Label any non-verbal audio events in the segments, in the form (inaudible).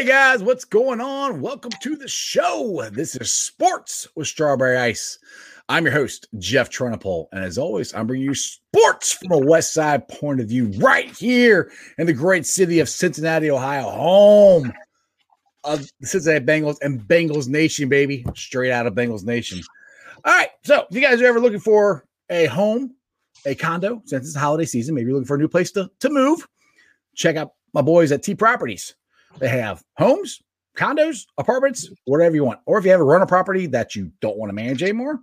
Hey guys, what's going on? Welcome to the show. This is Sports with Strawberry Ice. I'm your host, Jeff Trenopole, and as always, I'm bringing you sports from a West Side point of view right here in the great city of Cincinnati, Ohio, home of the Cincinnati Bengals and Bengals Nation, baby, straight out of Bengals Nation. All right, so if you guys are ever looking for a home, a condo, since it's holiday season, maybe you're looking for a new place to, to move, check out my boys at T Properties. They have homes, condos, apartments, whatever you want. Or if you have a rental property that you don't want to manage anymore,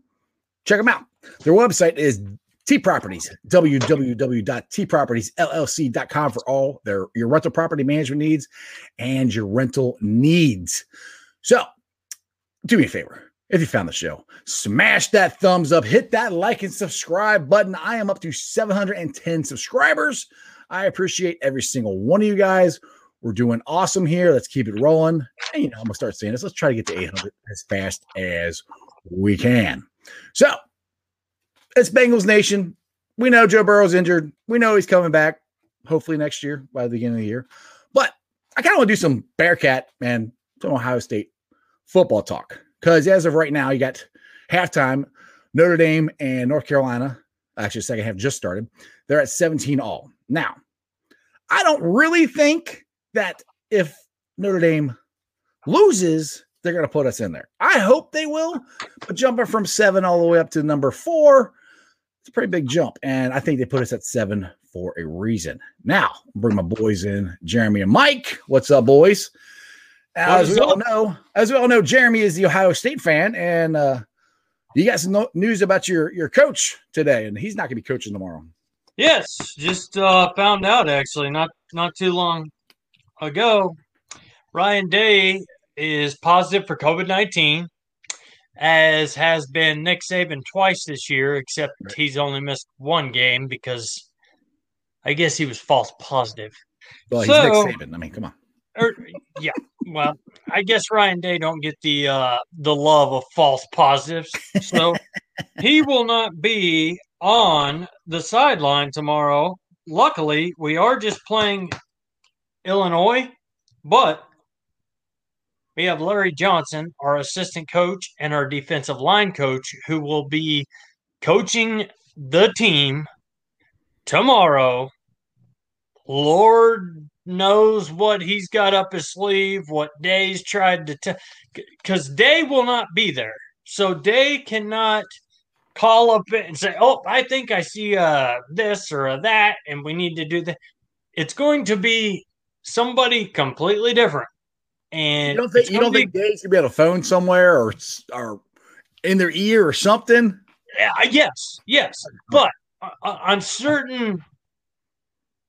check them out. Their website is T Properties, www.tpropertiesllc.com for all their your rental property management needs and your rental needs. So, do me a favor. If you found the show, smash that thumbs up, hit that like and subscribe button. I am up to 710 subscribers. I appreciate every single one of you guys. We're doing awesome here. Let's keep it rolling. And, you know, I'm gonna start saying this. Let's try to get to 800 as fast as we can. So it's Bengals Nation. We know Joe Burrow's injured. We know he's coming back, hopefully next year by the beginning of the year. But I kind of want to do some Bearcat and some Ohio State football talk because as of right now, you got halftime. Notre Dame and North Carolina. Actually, second half just started. They're at 17 all. Now, I don't really think that if Notre Dame loses, they're going to put us in there. I hope they will, but jumping from seven all the way up to number four, it's a pretty big jump. And I think they put us at seven for a reason. Now, bring my boys in, Jeremy and Mike. What's up, boys? As we all know, as we all know, Jeremy is the Ohio State fan, and uh, you got some no- news about your your coach today, and he's not going to be coaching tomorrow. Yes, just uh, found out actually not not too long ago. Ryan Day is positive for COVID nineteen, as has been Nick Saban twice this year, except Right. he's only missed one game because I guess he was false positive. Well, he's Nick Saban. I mean, come on. Or yeah, well, I guess Ryan Day don't get the uh, the love of false positives, so (laughs) he will not be on the sideline tomorrow. Luckily, we are just playing Illinois, but we have Larry Johnson, our assistant coach, and our defensive line coach, who will be coaching the team tomorrow. Lord knows what he's got up his sleeve, what Day's tried to tell, because Day will not be there. So Day cannot call up and say, "Oh, I think I see uh this or a that, and we need to do that." It's going to be somebody completely different. And You don't think you don't be- think Dave's gonna be on a phone somewhere or or in their ear or something? Yeah, yes, yes, but uh, uh, on certain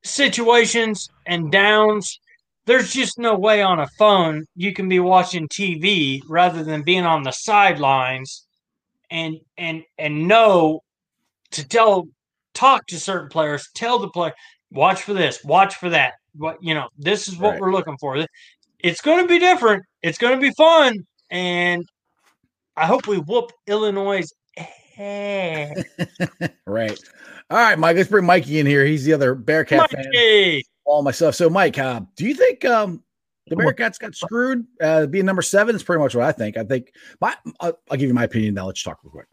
situations and downs, there's just no way on a phone you can be watching TV rather than being on the sidelines and and and know to tell talk to certain players, tell the player, watch for this, watch for that. What you know, this is what Right. we're looking for. It's going to be different. It's going to be fun, and I hope we whoop Illinois' ass. (laughs) Right. All right, Mike. Let's bring Mikey in here. He's the other Bearcat fan. Mikey. All myself. So, Mike, uh, do you think um, the Bearcats got screwed? Uh, being number seven is pretty much what I think. I think my I'll, I'll give you my opinion. Now let's talk real quick.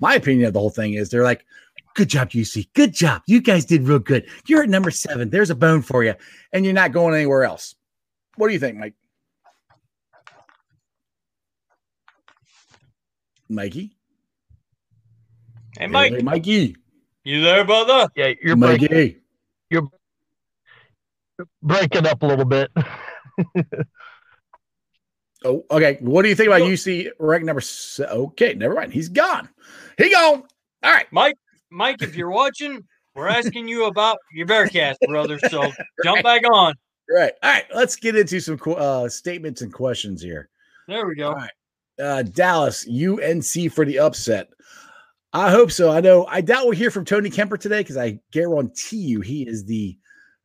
My opinion of the whole thing is they're like, "Good job, UC. Good job. You guys did real good. You're at number seven. There's a bone for you, and you're not going anywhere else." What do you think, Mike? Mikey. Hey, Mike, Hey, Mikey. you there, brother? Yeah, you're breaking, Mikey. You're breaking up a little bit. (laughs) Oh, okay. What do you think about UC rank number? Se- okay, never mind. He's gone. He gone. All right. Mike, Mike, if you're watching, we're asking you about your Bearcats, brother. So jump back on. Right. All right. Let's get into some uh, statements and questions here. There we go. All right. Uh, Dallas, UNC for the upset. I hope so. I know. I doubt we'll hear from Tony Kemper today because I guarantee you he is the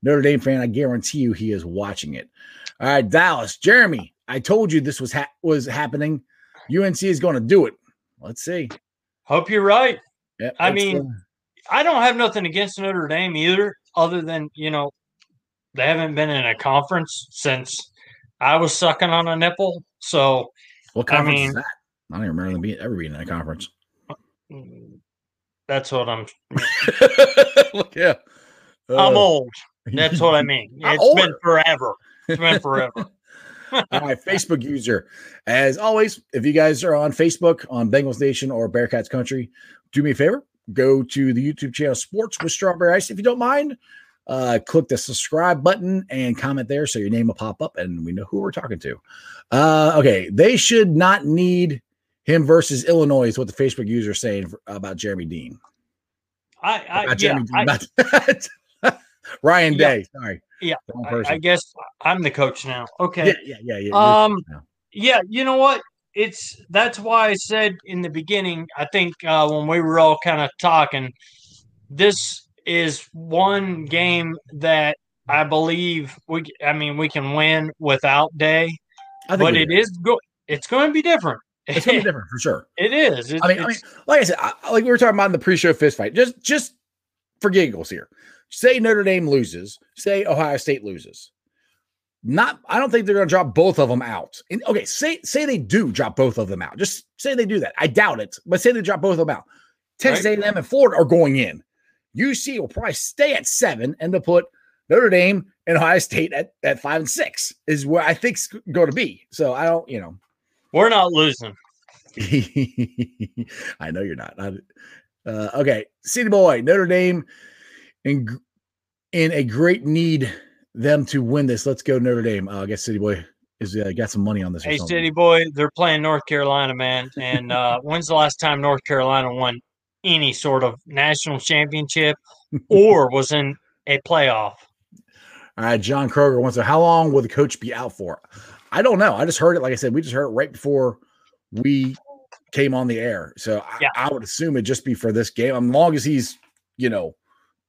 Notre Dame fan. I guarantee you he is watching it. All right, Dallas, Jeremy. I told you this was ha- was happening. UNC is going to do it. Let's see. Hope you're right. Yeah, I mean, uh, I don't have nothing against Notre Dame either, other than you know they haven't been in a conference since I was sucking on a nipple. So what I conference mean- is that? I don't even remember them being, ever being in a conference. mm, that's what I'm. (laughs) yeah. I'm Uh, old. (laughs) That's what I mean. I'm It's been forever. It's been forever. (laughs) All right, Facebook user. As always, if you guys are on Facebook on Bengals Nation or Bearcats Country, do me a favor, go to the YouTube channel Sports with Strawberry Ice. If you don't mind, uh, click the subscribe button and comment there so your name will pop up and we know who we're talking to. Uh, okay, they should not need him versus Illinois, is what the Facebook user is saying for, about Jeremy Dean. I, I About yeah. Jeremy Dean, I, (laughs) Ryan Yeah. Day. Sorry. Yeah, I. I guess I'm the coach now. Okay. yeah, yeah, yeah, yeah. Um, yeah, you know what? It's that's why I said in the beginning. I think uh, when we were all kind of talking, this is one game that I believe we. I mean, we can win without Day, I think but it is go. It's going to be different. It's gonna be (laughs) different for sure. it is. I mean, I mean, like I said, I, like we were talking about in the pre-show fist fight. Just, just for giggles here. Say Notre Dame loses. Say Ohio State loses. Not, I don't think they're going to drop both of them out. And, okay, say say they do drop both of them out. Just say they do that. I doubt it, but say they drop both of them out. Texas Right. A&M and Florida are going in. UC will probably stay at seven, and they'll put Notre Dame and Ohio State at, at five and six. Is where I think's going to be. So I don't, you know. we're not losing. (laughs) I know you're not. Uh, okay, City Boy, Notre Dame, in in a great need them to win this. Let's go Notre Dame. Uh, I guess City Boy is uh, got some money on this. Hey. City Boy, they're playing North Carolina, man. And uh, (laughs) when's the last time North Carolina won any sort of national championship or (laughs) was in a playoff? All right, John Kroger wants to. How long will the coach be out for? I don't know. I just heard it. Like I said, we just heard it right before we came on the air. So I, Yeah. I would assume it'd just be for this game. As long as he's, you know,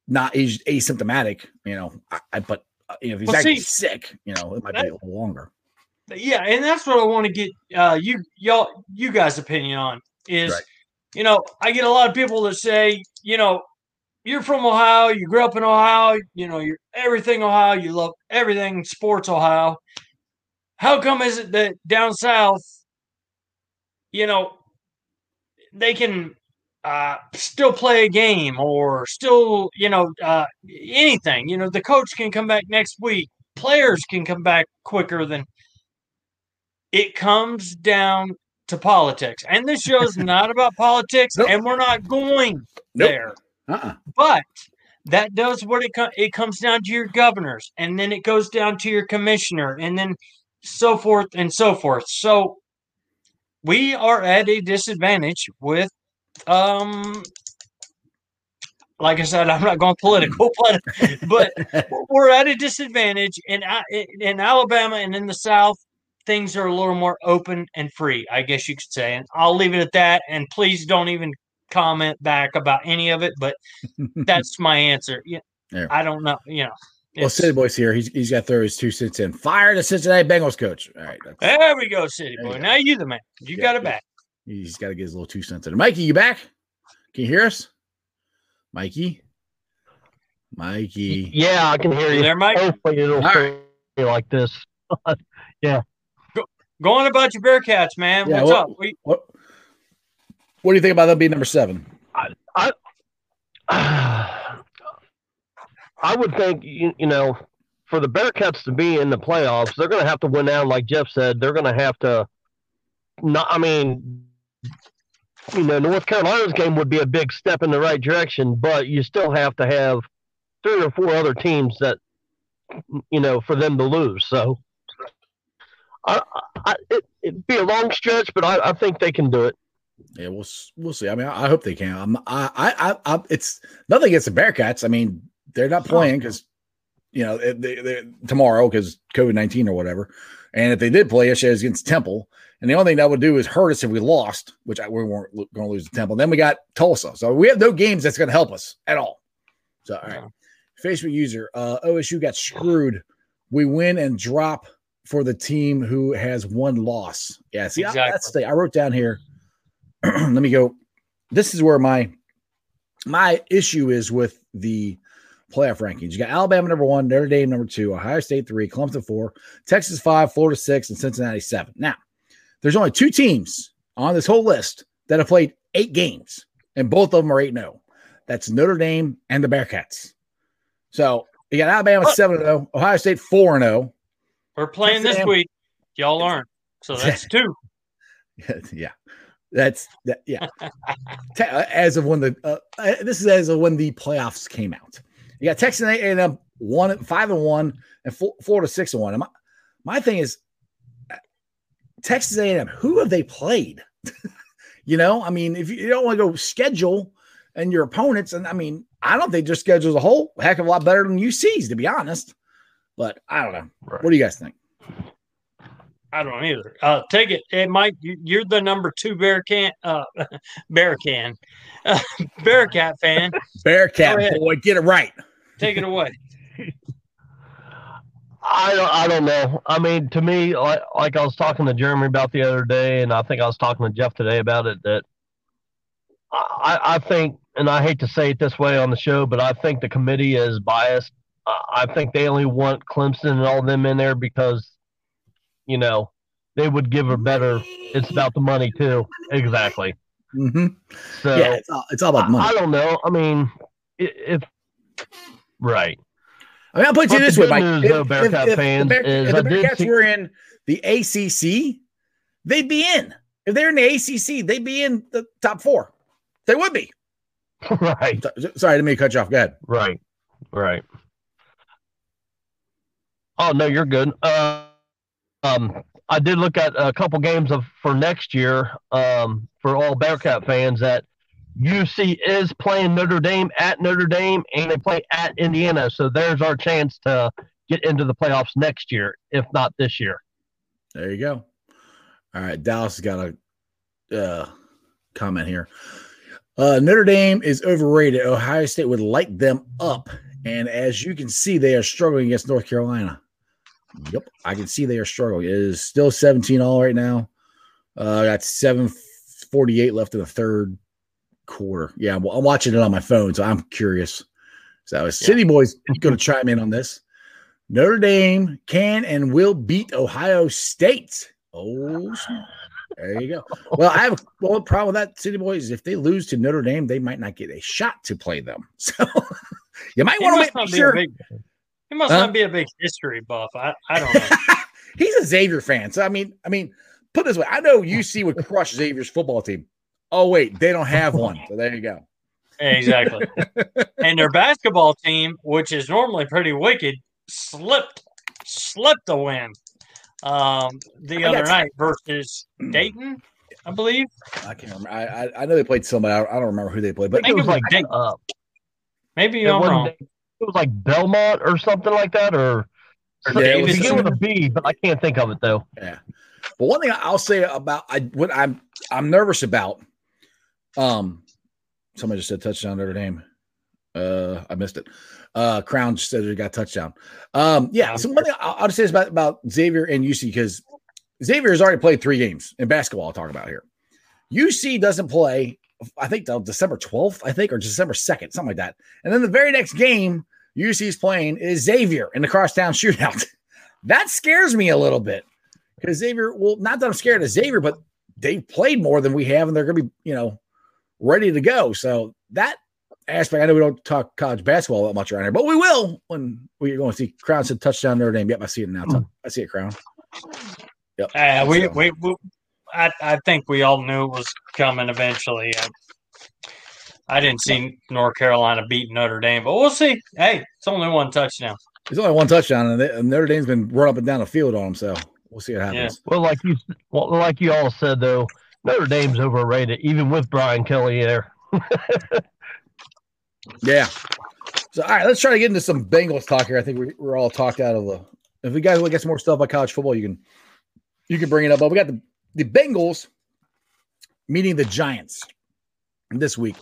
not he's asymptomatic. You know, I, I but you know, if he's Well, actually see, sick, you know, it might be a little longer. Yeah, and that's what I want to get uh, you y'all you guys' opinion on is Right. you know I get a lot of people that say you know you're from Ohio, you grew up in Ohio, you know you're everything Ohio, you love everything sports Ohio. How come is it that down south, you know, they can uh, still play a game or still you know uh, anything? You know the coach can come back next week, players can come back quicker than it comes down to politics. And this show's (laughs) not about politics, Nope. and we're not going Nope. there. Uh-uh. But that does what it co- it comes down to your governors, and then it goes down to your commissioner, and then so forth and so forth. So we are at a disadvantage with um like I said, I'm not going political, (laughs) but but we're at a disadvantage in in Alabama and in the South. Things are a little more open and free, I guess you could say. And I'll leave it at that. And please don't even comment back about any of it. But (laughs) that's my answer. Yeah, Yeah. I don't know. You know, well, City Boy's here. He's he's got to throw his two cents in. Fire the Cincinnati Bengals coach. All right, there we go, City you Boy. go. Now you the man. You Yeah, got it back. He's got to get his little two cents in. It. Mikey, you back? Can you hear us? Mikey, Mikey. Yeah, I can hear You you. there, Mike? Hopefully it'll All stay like this. (laughs) Yeah. Go on about your Bearcats, man. Yeah, What's what- up? We, What What do you think about them being number seven? I (sighs) would think you, you know for the Bearcats to be in the playoffs, they're going to have to win out. Like Jeff said, they're going to have to. Not, I mean, you know, North Carolina's game would be a big step in the right direction, but you still have to have three or four other teams that you know for them to lose. So, I, I it, it'd be a long stretch, but I, I think they can do it. Yeah, we'll we'll see. I mean, I, I hope they can. I'm, I, I, I, it's nothing against the Bearcats. I mean, they're not playing because you know they, they, tomorrow because COVID nineteen or whatever. And if they did play, yesterday it was against Temple. And the only thing that would do is hurt us if we lost, which I, we weren't going to lose to Temple. then we got Tulsa, so we have no games that's going to help us at all. So, all right, Facebook user uh, OSU got screwed. We win and drop for the team who has one loss. Yeah, see, I, Exactly. that's the I wrote down here. (clears throat) let me go. This is where my my issue is with the playoff rankings. You got Alabama number one, Notre Dame number two, Ohio State three, Clemson four, Texas five, Florida six, and Cincinnati seven. Now, there's only two teams on this whole list that have played eight games, and both of them are 8 0. That's Notre Dame and the Bearcats. So you got Alabama 7 0, Ohio State 4 0. We're playing Texas this A&M. week. Y'all aren't. So (laughs) that's two. (laughs) yeah. That's that. Yeah. (laughs) as of when the uh, uh, this is as of when the playoffs came out. You got Texas A&M one five and one and four, Florida six and one. And my, my thing is Texas A&M. Who have they played? (laughs) you know, I mean, if you don't want to go schedule and your opponents, and I mean, I don't think their schedule is a whole heck of a lot better than UC's, to be honest. But I don't know. Right. What do you guys think? I don't either. Uh, take it, hey, Mike. You're the number two bear can, uh, (laughs) bear can, uh, (laughs) Bearcat fan. Bearcat boy, get it right. Take it away. I don't, I don't know. I mean, to me, like, like I was talking to Jeremy about the other day, and I think I was talking to Jeff today about it. That I, I think, and I hate to say it this way on the show, but I think the committee is biased. I think they only want Clemson and all them in there because, you know, they would give a better. It's about the money too. Exactly. Mm-hmm. So yeah, it's all, it's all about money. I, I don't know. I mean, if right. I mean, I'll put you this way, Mike. News, if, though, Bearcat if, fans, if the, Bear, the Bearcats see- were in the ACC, they'd be in. If they're in the ACC, they'd be in the top four. They would be. (laughs) Right. Sorry, I didn't mean to cut you off. Go ahead. Right. Right. Oh no, you're good. Uh, um, I did look at a couple games of for next year um, for all Bearcat fans that UC is playing Notre Dame at Notre Dame and they play at Indiana. So there's our chance to get into the playoffs next year, if not this year. There you go. All right. Dallas has got a uh, comment here. Uh, Notre Dame is overrated. Ohio State would light them up. And as you can see, they are struggling against North Carolina. Yep. I can see they are struggling. It is still 17 all right now. Uh, got 748 left in the third quarter. Yeah, well, I'm watching it on my phone, so I'm curious. So, yeah. City Boys going to chime in on this. Notre Dame can and will beat Ohio State. Oh, there you go. Well, I have a well, problem with that, City Boys. If they lose to Notre Dame, they might not get a shot to play them. (laughs) So you might want to make sure. Big, he must huh? not be a big history buff. I, I don't know. (laughs) He's a Xavier fan. So I mean, I mean, put this way, I know UC would crush Xavier's football team. Oh, wait, they don't have one. So there you go. Exactly. (laughs) and their basketball team, which is normally pretty wicked, slipped slipped a win um, the I other night versus Dayton, I believe. I can't remember. I I, I know they played somebody. I, I, don't remember who they played, but I think it was like Dayton. Uh, Maybe I'm wrong. It was like Belmont or something like that, or, or yeah, it was beginning with a B, but I can't think of it though. Yeah. But one thing I'll say about I what I'm I'm nervous about um, somebody just said touchdown Notre Dame. Uh, I missed it. Uh, Crown just said it got touchdown. Um, yeah. So one thing I'll, I'll just say is about about Xavier and UC because Xavier has already played three games in basketball. I'll talk about here. UC doesn't play. I think December 12th, I think, or December 2nd, something like that. And then the very next game UC is playing is Xavier in the crosstown (laughs) shootout. that scares me a little bit because Xavier, well, not that I'm scared of Xavier, but they've played more than we have, and they're going to be, you know, ready to go. So that aspect, I know we don't talk college basketball that much around here, but we will when we're going to see Crown said touchdown Notre Dame. Yep, I see it now. Mm. I see it, Crown. Yep. Uh, we, so. we, we, I, I think we all knew it was coming eventually. I, I didn't see North Carolina beating Notre Dame, but we'll see. Hey, it's only one touchdown. It's only one touchdown, and, they, and Notre Dame's been run up and down the field on them. So we'll see what happens. Yeah. Well, like you, well, like you all said though, Notre Dame's overrated, even with Brian Kelly there. (laughs) yeah. So, all right, let's try to get into some Bengals talk here. I think we, we're all talked out of the. If we guys want to get some more stuff about college football, you can you can bring it up. But we got the the Bengals meeting the Giants this week,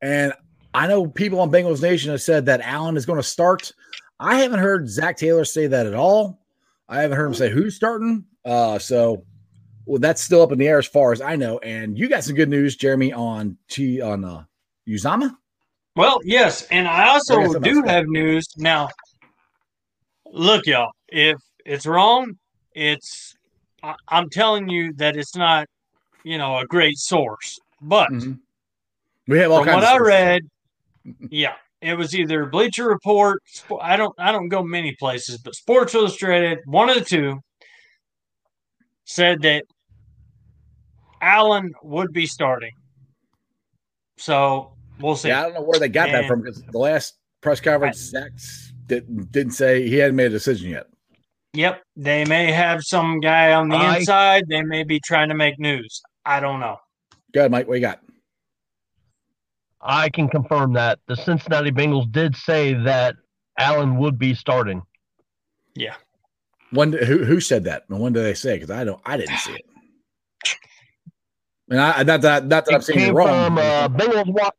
and I know people on Bengals Nation have said that Allen is going to start. I haven't heard Zac Taylor say that at all. I haven't heard him say who's starting. Uh, so well, that's still up in the air as far as I know. And you got some good news, Jeremy, on T on uh Uzomah. Well, yes, and I also do have news now. Look, y'all, if it's wrong, it's I, I'm telling you that it's not, you know, a great source. But Mhm. We have all from kinds what of I read, (laughs) yeah, it was either Bleacher Report. I don't, I don't go many places, but Sports Illustrated, one of the two, said that Allen would be starting. So we'll see. Yeah, I don't know where they got that from because the last press conference, Zac didn't didn't say he hadn't made a decision yet. Yep, they may have some guy on the I- inside. They may be trying to make news. I don't know. Go ahead, Mike. What you got? I can confirm that the Cincinnati Bengals did say that Allen would be starting. Yeah. When who who said that? And when did they say? Because I don't, I didn't see it. And I not that not that I'm It saying came wrong. from uh, Bengals Wire.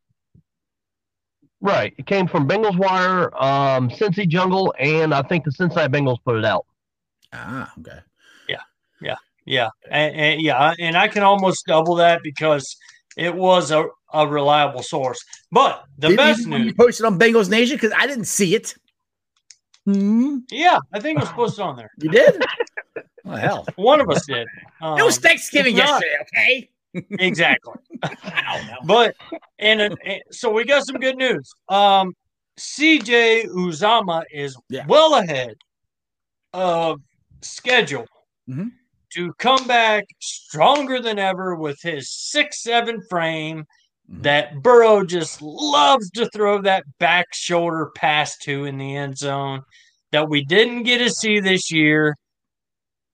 Right, it came from Bengals Wire, um, Cincy Jungle, and I think the Cincinnati Bengals put it out. ah, okay. Yeah, and, and yeah, and I can almost double that because it was a, a reliable source. But the Did best you, you posted on Bengals Nation because I didn't see it. Hmm, yeah, I think it was posted on there. you did? (laughs) oh hell! One of us did. Um, it was Thanksgiving yesterday. Okay. Exactly. I don't know. But and, uh, and so we got some good news. Um, CJ Uzomah is Yeah. well ahead of schedule Mhm. to come back stronger than ever with his six seven frame Mhm. that Burrow just loves to throw that back shoulder pass to in the end zone that we didn't get to see this year.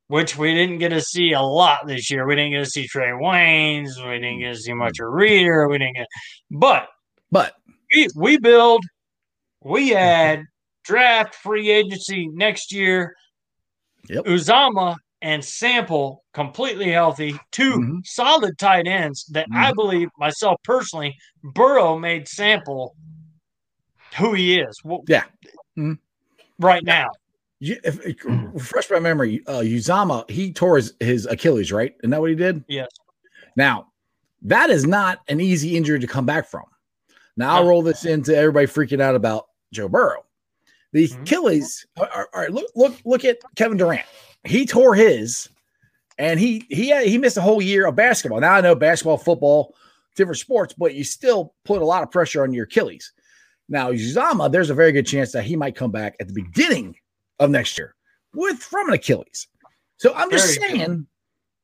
Which we didn't get to see a lot this year. We didn't get to see Trae Waynes. We didn't get to see much of Reader. We didn't get, but But we, we build, we add draft free agency next year. Yep. Uzomah and Sample completely healthy, 2 Mhm. solid tight ends that I Mhm. believe myself personally, Burrow made Sample who he is. Well, Yeah. Mhm. right now. You, if, if- (clears throat) refresh my memory. Uh, Uzomah he tore his, his Achilles, right? Isn't that what he did? Yes. Now, that is not an easy injury to come back from. Now, I'll roll this into everybody freaking out about Joe Burrow. The Mhm. Achilles. All right, all right, look, look, look at Kevin Durant. He tore his, and he he he missed a whole year of basketball. Now I know basketball, football, different sports, but you still put a lot of pressure on your Achilles. Now, Uzomah, there's a very good chance that he might come back at the beginning of next year with from an Achilles. So I'm just Very good. saying,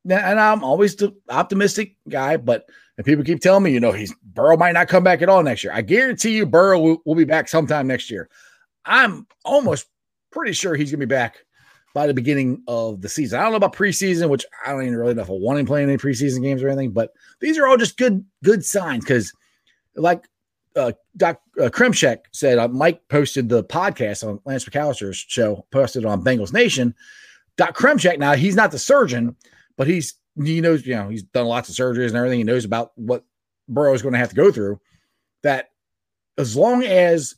that- and I'm always the optimistic guy, but and people keep telling me, you know, he's Burrow might not come back at all next year. I guarantee you, Burrow will, will be back sometime next year. I'm almost pretty sure he's gonna be back by the beginning of the season. I don't know about preseason, which I don't even really know if I want him playing any preseason games or anything, but these are all just good good signs because, like uh, Doc uh, Kremchek said, uh, Mike posted the podcast on Lance McAllister's show, posted on Bengals Nation. Doc Kremchek, now he's not the surgeon, but he's he knows, you know, he's done lots of surgeries and everything. He knows about what Burrow is going to have to go through. That as long as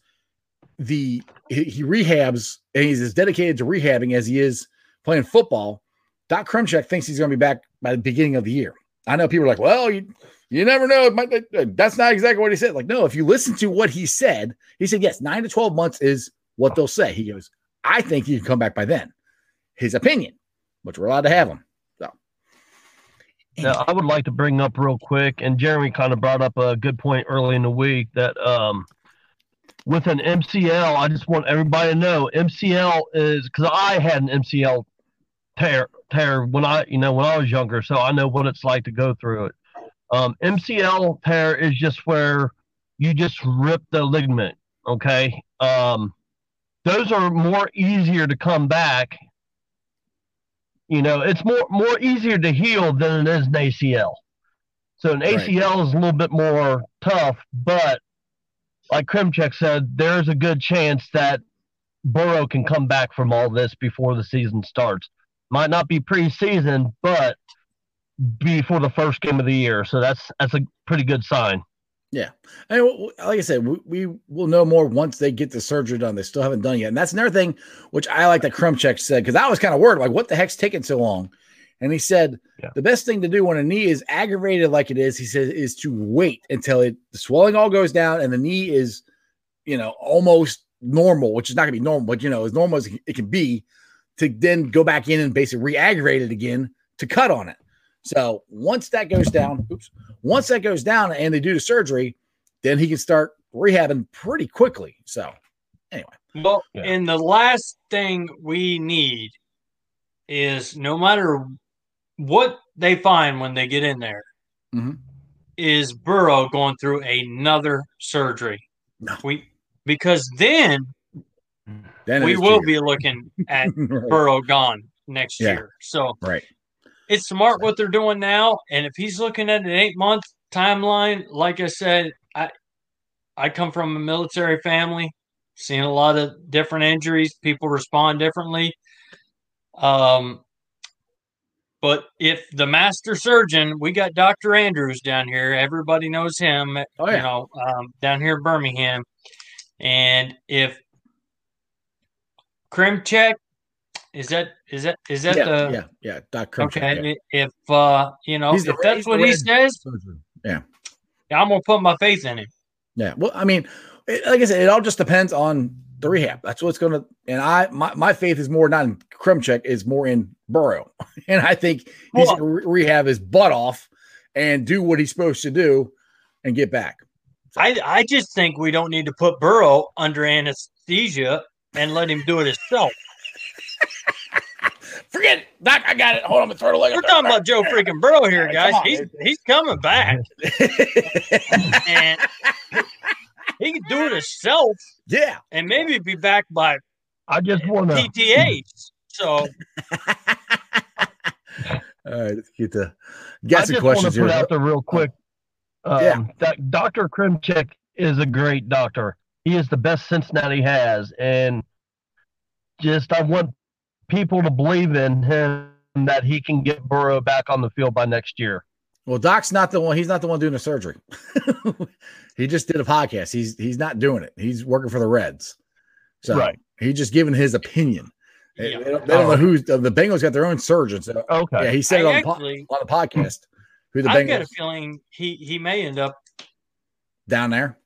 the he, he rehabs and he's as dedicated to rehabbing as he is playing football, Doc Kremchek thinks he's going to be back by the beginning of the year. I know people are like, well, you you never know. That's not exactly what he said. Like, no, if you listen to what he said, he said, yes, nine to 12 months is what they'll say. He goes, I think he can come back by then. His opinion, which we're allowed to have him. So, Now, I would like to bring up real quick, and Jeremy kind of brought up a good point early in the week that um, with an MCL, I just want everybody to know MCL is because I had an MCL tear tear when I you know when I was younger, so I know what it's like to go through it. Um, MCL tear is just where you just rip the ligament. Okay, um, those are more easier to come back you know, it's more more easier to heal than it is an ACL. So an Right. ACL is a little bit more tough, but like Kremchek said, there's a good chance that Burrow can come back from all this before the season starts. Might not be preseason, but before the first game of the year. So that's that's a pretty good sign. Yeah, and like I said, we, we will know more once they get the surgery done. They still haven't done it yet. And that's another thing, which I like that Kremchek said, because I was kind of worried, like, what the heck's taking so long? And he said, Yeah. the best thing to do when a knee is aggravated like it is, he says, is to wait until it, the swelling all goes down and the knee is you know, almost normal, which is not gonna be normal, but you know, as normal as it can be, to then go back in and basically re-aggravate it again to cut on it. So once that goes down, oops, once that goes down and they do the surgery, then he can start rehabbing pretty quickly. So anyway. Well, yeah. and the last thing we need is no matter what they find when they get in there, mm-hmm. is Burrow going through another surgery. No. We because then, then we will be looking at (laughs) right. Burrow gone next yeah. year. So right. It's smart what they're doing now. And if he's looking at an eight month timeline, like I said, I I come from a military family, seeing a lot of different injuries. People respond differently. Um, but if the master surgeon, we got Dr. Andrews down here. Everybody knows him. Oh, yeah. You know, um, down here in Birmingham. And if Kremchek is that is that is that yeah, the yeah yeah Doc Kremchek, okay yeah. if uh you know if that's what he says yeah. I'm gonna put my faith in him. Yeah well I mean it, like I said it all just depends on the rehab. That's what's gonna and I my, my faith is more not in Kremchek is more in Burrow. (laughs) And I think he's well, gonna re- rehab his butt off and do what he's supposed to do and get back. So. I I just think we don't need to put Burrow under anesthesia and let him do it himself (laughs) Forget it. Doc, I got it. Hold on, I'm throw the leg. We're talking about Joe freaking Burrow here, guys. On, he's he's coming back. (laughs) and he can do it himself. Yeah. And maybe be back by I just want to PTH. So (laughs) all right, let's get the get some questions here. Put out there real quick. Um, yeah. That Dr. Kremchek is a great doctor. He is the best Cincinnati has, and just I want people to believe in him that he can get Burrow back on the field by next year. Well, Doc's not the one. He's not the one doing the surgery. (laughs) he just did a podcast. He's he's not doing it. He's working for the Reds. So right. he's just giving his opinion. Yeah. They, don't, they don't know oh. who's uh, the Bengals got their own surgeon. So okay, yeah, he said it on, actually, on the podcast. Who the I've got a feeling he he may end up down there,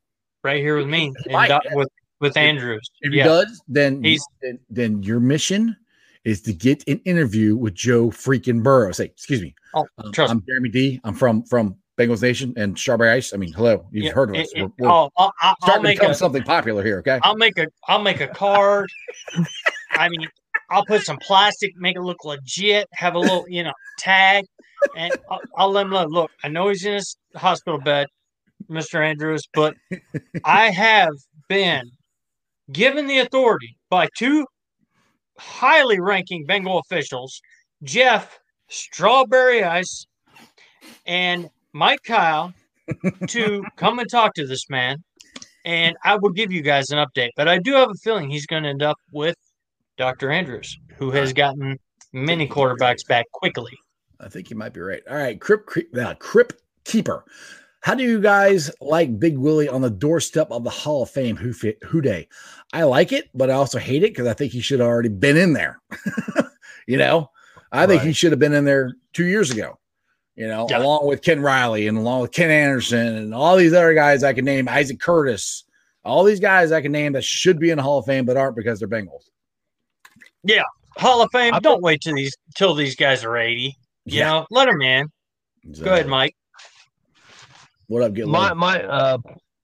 right here with me, and with with Andrews. If, if yeah. he does, then he's then, then your mission is to get an interview with Joe freaking Burrow. Say, excuse me. Oh, um, I'm Jeremy D. I'm from from Bengals Nation and Strawberry Ice. I mean, hello, you've yeah, heard of us. It, we're, we're I'll, I'll, I'll starting to become a, something popular here. Okay, I'll make a I'll make a card. I mean, I'll put some plastic, make it look legit. Have a little, you know, tag, and I'll, I'll let him know. Look, I know he's in his hospital bed, Mister Andrews, but I have been given the authority by two highly ranking Bengal officials, Jeff Strawberry Ice and Mike Kyle, to (laughs) come and talk to this man. And I will give you guys an update. But I do have a feeling he's going to end up with Dr. Andrews, who has gotten many quarterbacks back quickly. I think you might be right. All right, Crip, Crip, uh, Crip Keeper. How do you guys like Big Willie on the doorstep of the Hall of Fame? Who fit, who day? I like it, but I also hate it because I think he should have already been in there. (laughs) you know, I right. think he should have been in there two years ago. You know, yeah. along with Ken Riley and along with Ken Anderson and all these other guys I can name, Isaac Curtis, all these guys I can name that should be in the Hall of Fame but aren't because they're Bengals. Yeah, Hall of Fame. I don't wait till these till these guys are eighty. You yeah. know, let them in. Exactly. Go ahead, Mike. What up, get my my? Uh,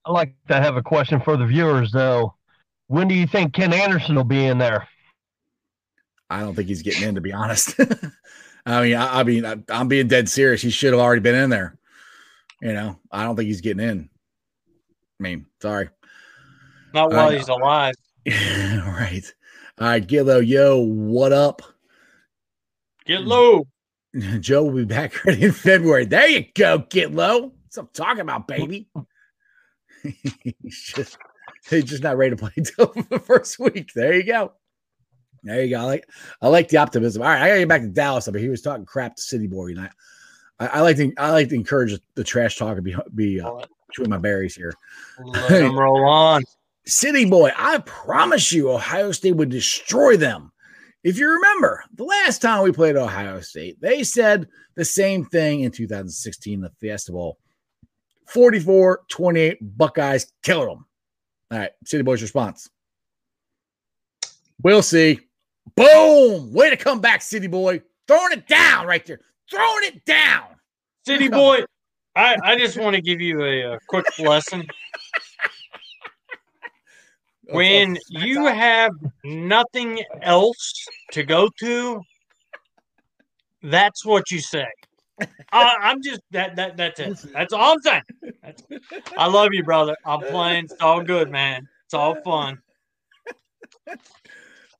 I like to have a question for the viewers though. When do you think Ken Anderson will be in there? I don't think he's getting in, to be honest. (laughs) I mean, I, I mean, I, am being dead serious. He should have already been in there. You know, I don't think he's getting in. I mean, sorry. Not while uh, he's alive. (laughs) right. All right, Gillo, yo, what up? Get low. (laughs) Joe will be back ready in February. There you go, get low. What I'm talking about, baby. (laughs) he's just he's just not ready to play (laughs) until the first week. There you go. There you go. I like I like the optimism. All right, I gotta get back to Dallas. I mean, he was talking crap to City Boy, and I, I, I like to I like to encourage the trash talk and be be uh, between my berries here. Let them (laughs) roll on. City Boy, I promise you, Ohio State would destroy them. If you remember, the last time we played Ohio State, they said the same thing in 2016, the Fiesta Bowl. 44 28 Buckeyes killer them. All right, City Boy's response. We'll see. Boom! Way to come back, City Boy. Throwing it down right there. Throwing it down. City Boy, I, I just want to give you a, a quick lesson. (laughs) When you have nothing else to go to, that's what you say. I, I'm just that that that's it. That's all I'm saying. That's, (laughs) I love you, brother. I'm playing. It's all good, man. It's all fun. (laughs)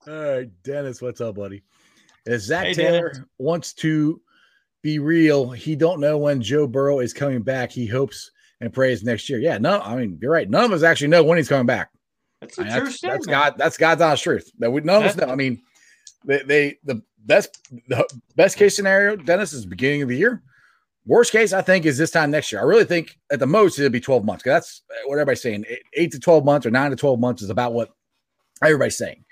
All right, Dennis, what's up, buddy? As Zac Hey, Taylor Dennis. wants to be real, he don't know when Joe Burrow is coming back. He hopes and prays next year. Yeah, no, I mean you're right. None of us actually know when he's coming back. That's I a mean, true that's, statement. that's God. That's God's honest truth. That we none of us know. I mean, they, they the best the best case scenario, Dennis, is beginning of the year. Worst case, I think, is this time next year. I really think at the most it'll be 12 months. 'cause that's what everybody's saying. Eight, to 12 months or nine to 12 months is about what everybody's saying.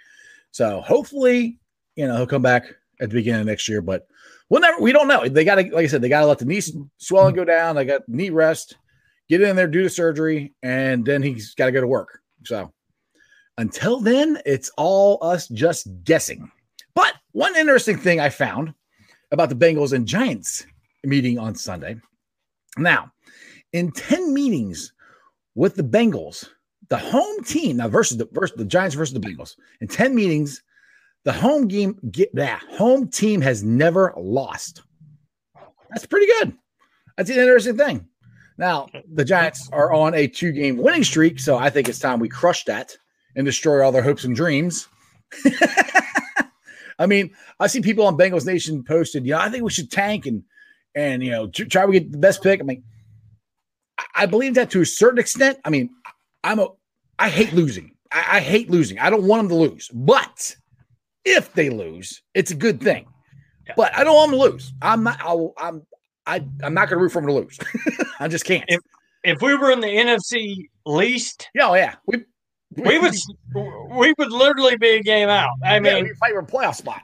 So hopefully, you know, he'll come back at the beginning of next year. But we'll never. We don't know. They got to, like I said, they got to let the knee swelling go down. They got knee rest, get in there, do the surgery, and then he's got to go to work. So until then, it's all us just guessing. One interesting thing I found about the Bengals and Giants meeting on Sunday. Now, in 10 meetings with the Bengals, the home team now versus the versus the Giants versus the Bengals, in 10 meetings, the home game get that home team has never lost. That's pretty good. That's an interesting thing. Now, the Giants are on a two game winning streak, so I think it's time we crush that and destroy all their hopes and dreams. (laughs) I mean, I see people on Bengals Nation posted, you know, I think we should tank and and you know try to get the best pick. I mean, I- I believe that to a certain extent. I mean, I'm a I hate losing. I, I hate losing. I don't want them to lose, but if they lose, it's a good thing. Yeah. But I don't want them to lose. I'm not. I'll, I'm. I, I'm not going to root for them to lose. (laughs) I just can't. If- If we were in the NFC least, yeah, oh, yeah. We, we would we would literally be a game out. I yeah, mean, we fight for a playoff spot.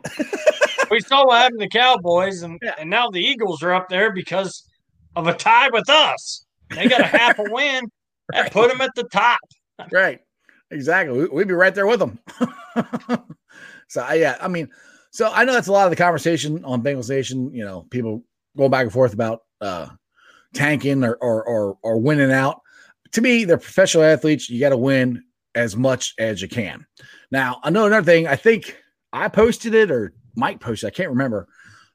(laughs) we saw what happened to the Cowboys, and, Yeah. and now the Eagles are up there because of a tie with us. They got a half a win (laughs) that put them at the top. right. Exactly. We, we'd be right there with them. (laughs) so I, yeah, I mean, so I know that's a lot of the conversation on Bengals Nation. You know, people going back and forth about uh tanking or or or, or winning out. To me, they're professional athletes. You got to win as much as you can. Now, I know another thing. I think I posted it or Mike posted. I can't remember.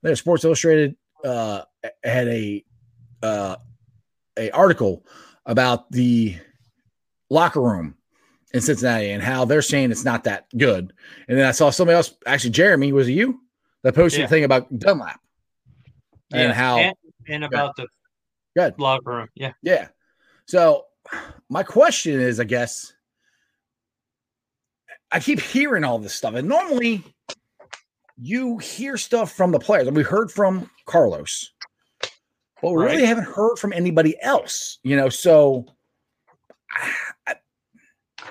There, Sports Illustrated uh, had a uh, a article about the locker room in Cincinnati and how they're saying it's not that good. And then I saw somebody else, actually, Jeremy, was it you that posted Yeah. the thing about Dunlap and Yeah, how, and, and about the Good. locker room. Yeah. yeah. So my question is, I guess, I keep hearing all this stuff, and normally you hear stuff from the players. And we heard from Carlos, but we really Right. haven't heard from anybody else. You know, so I,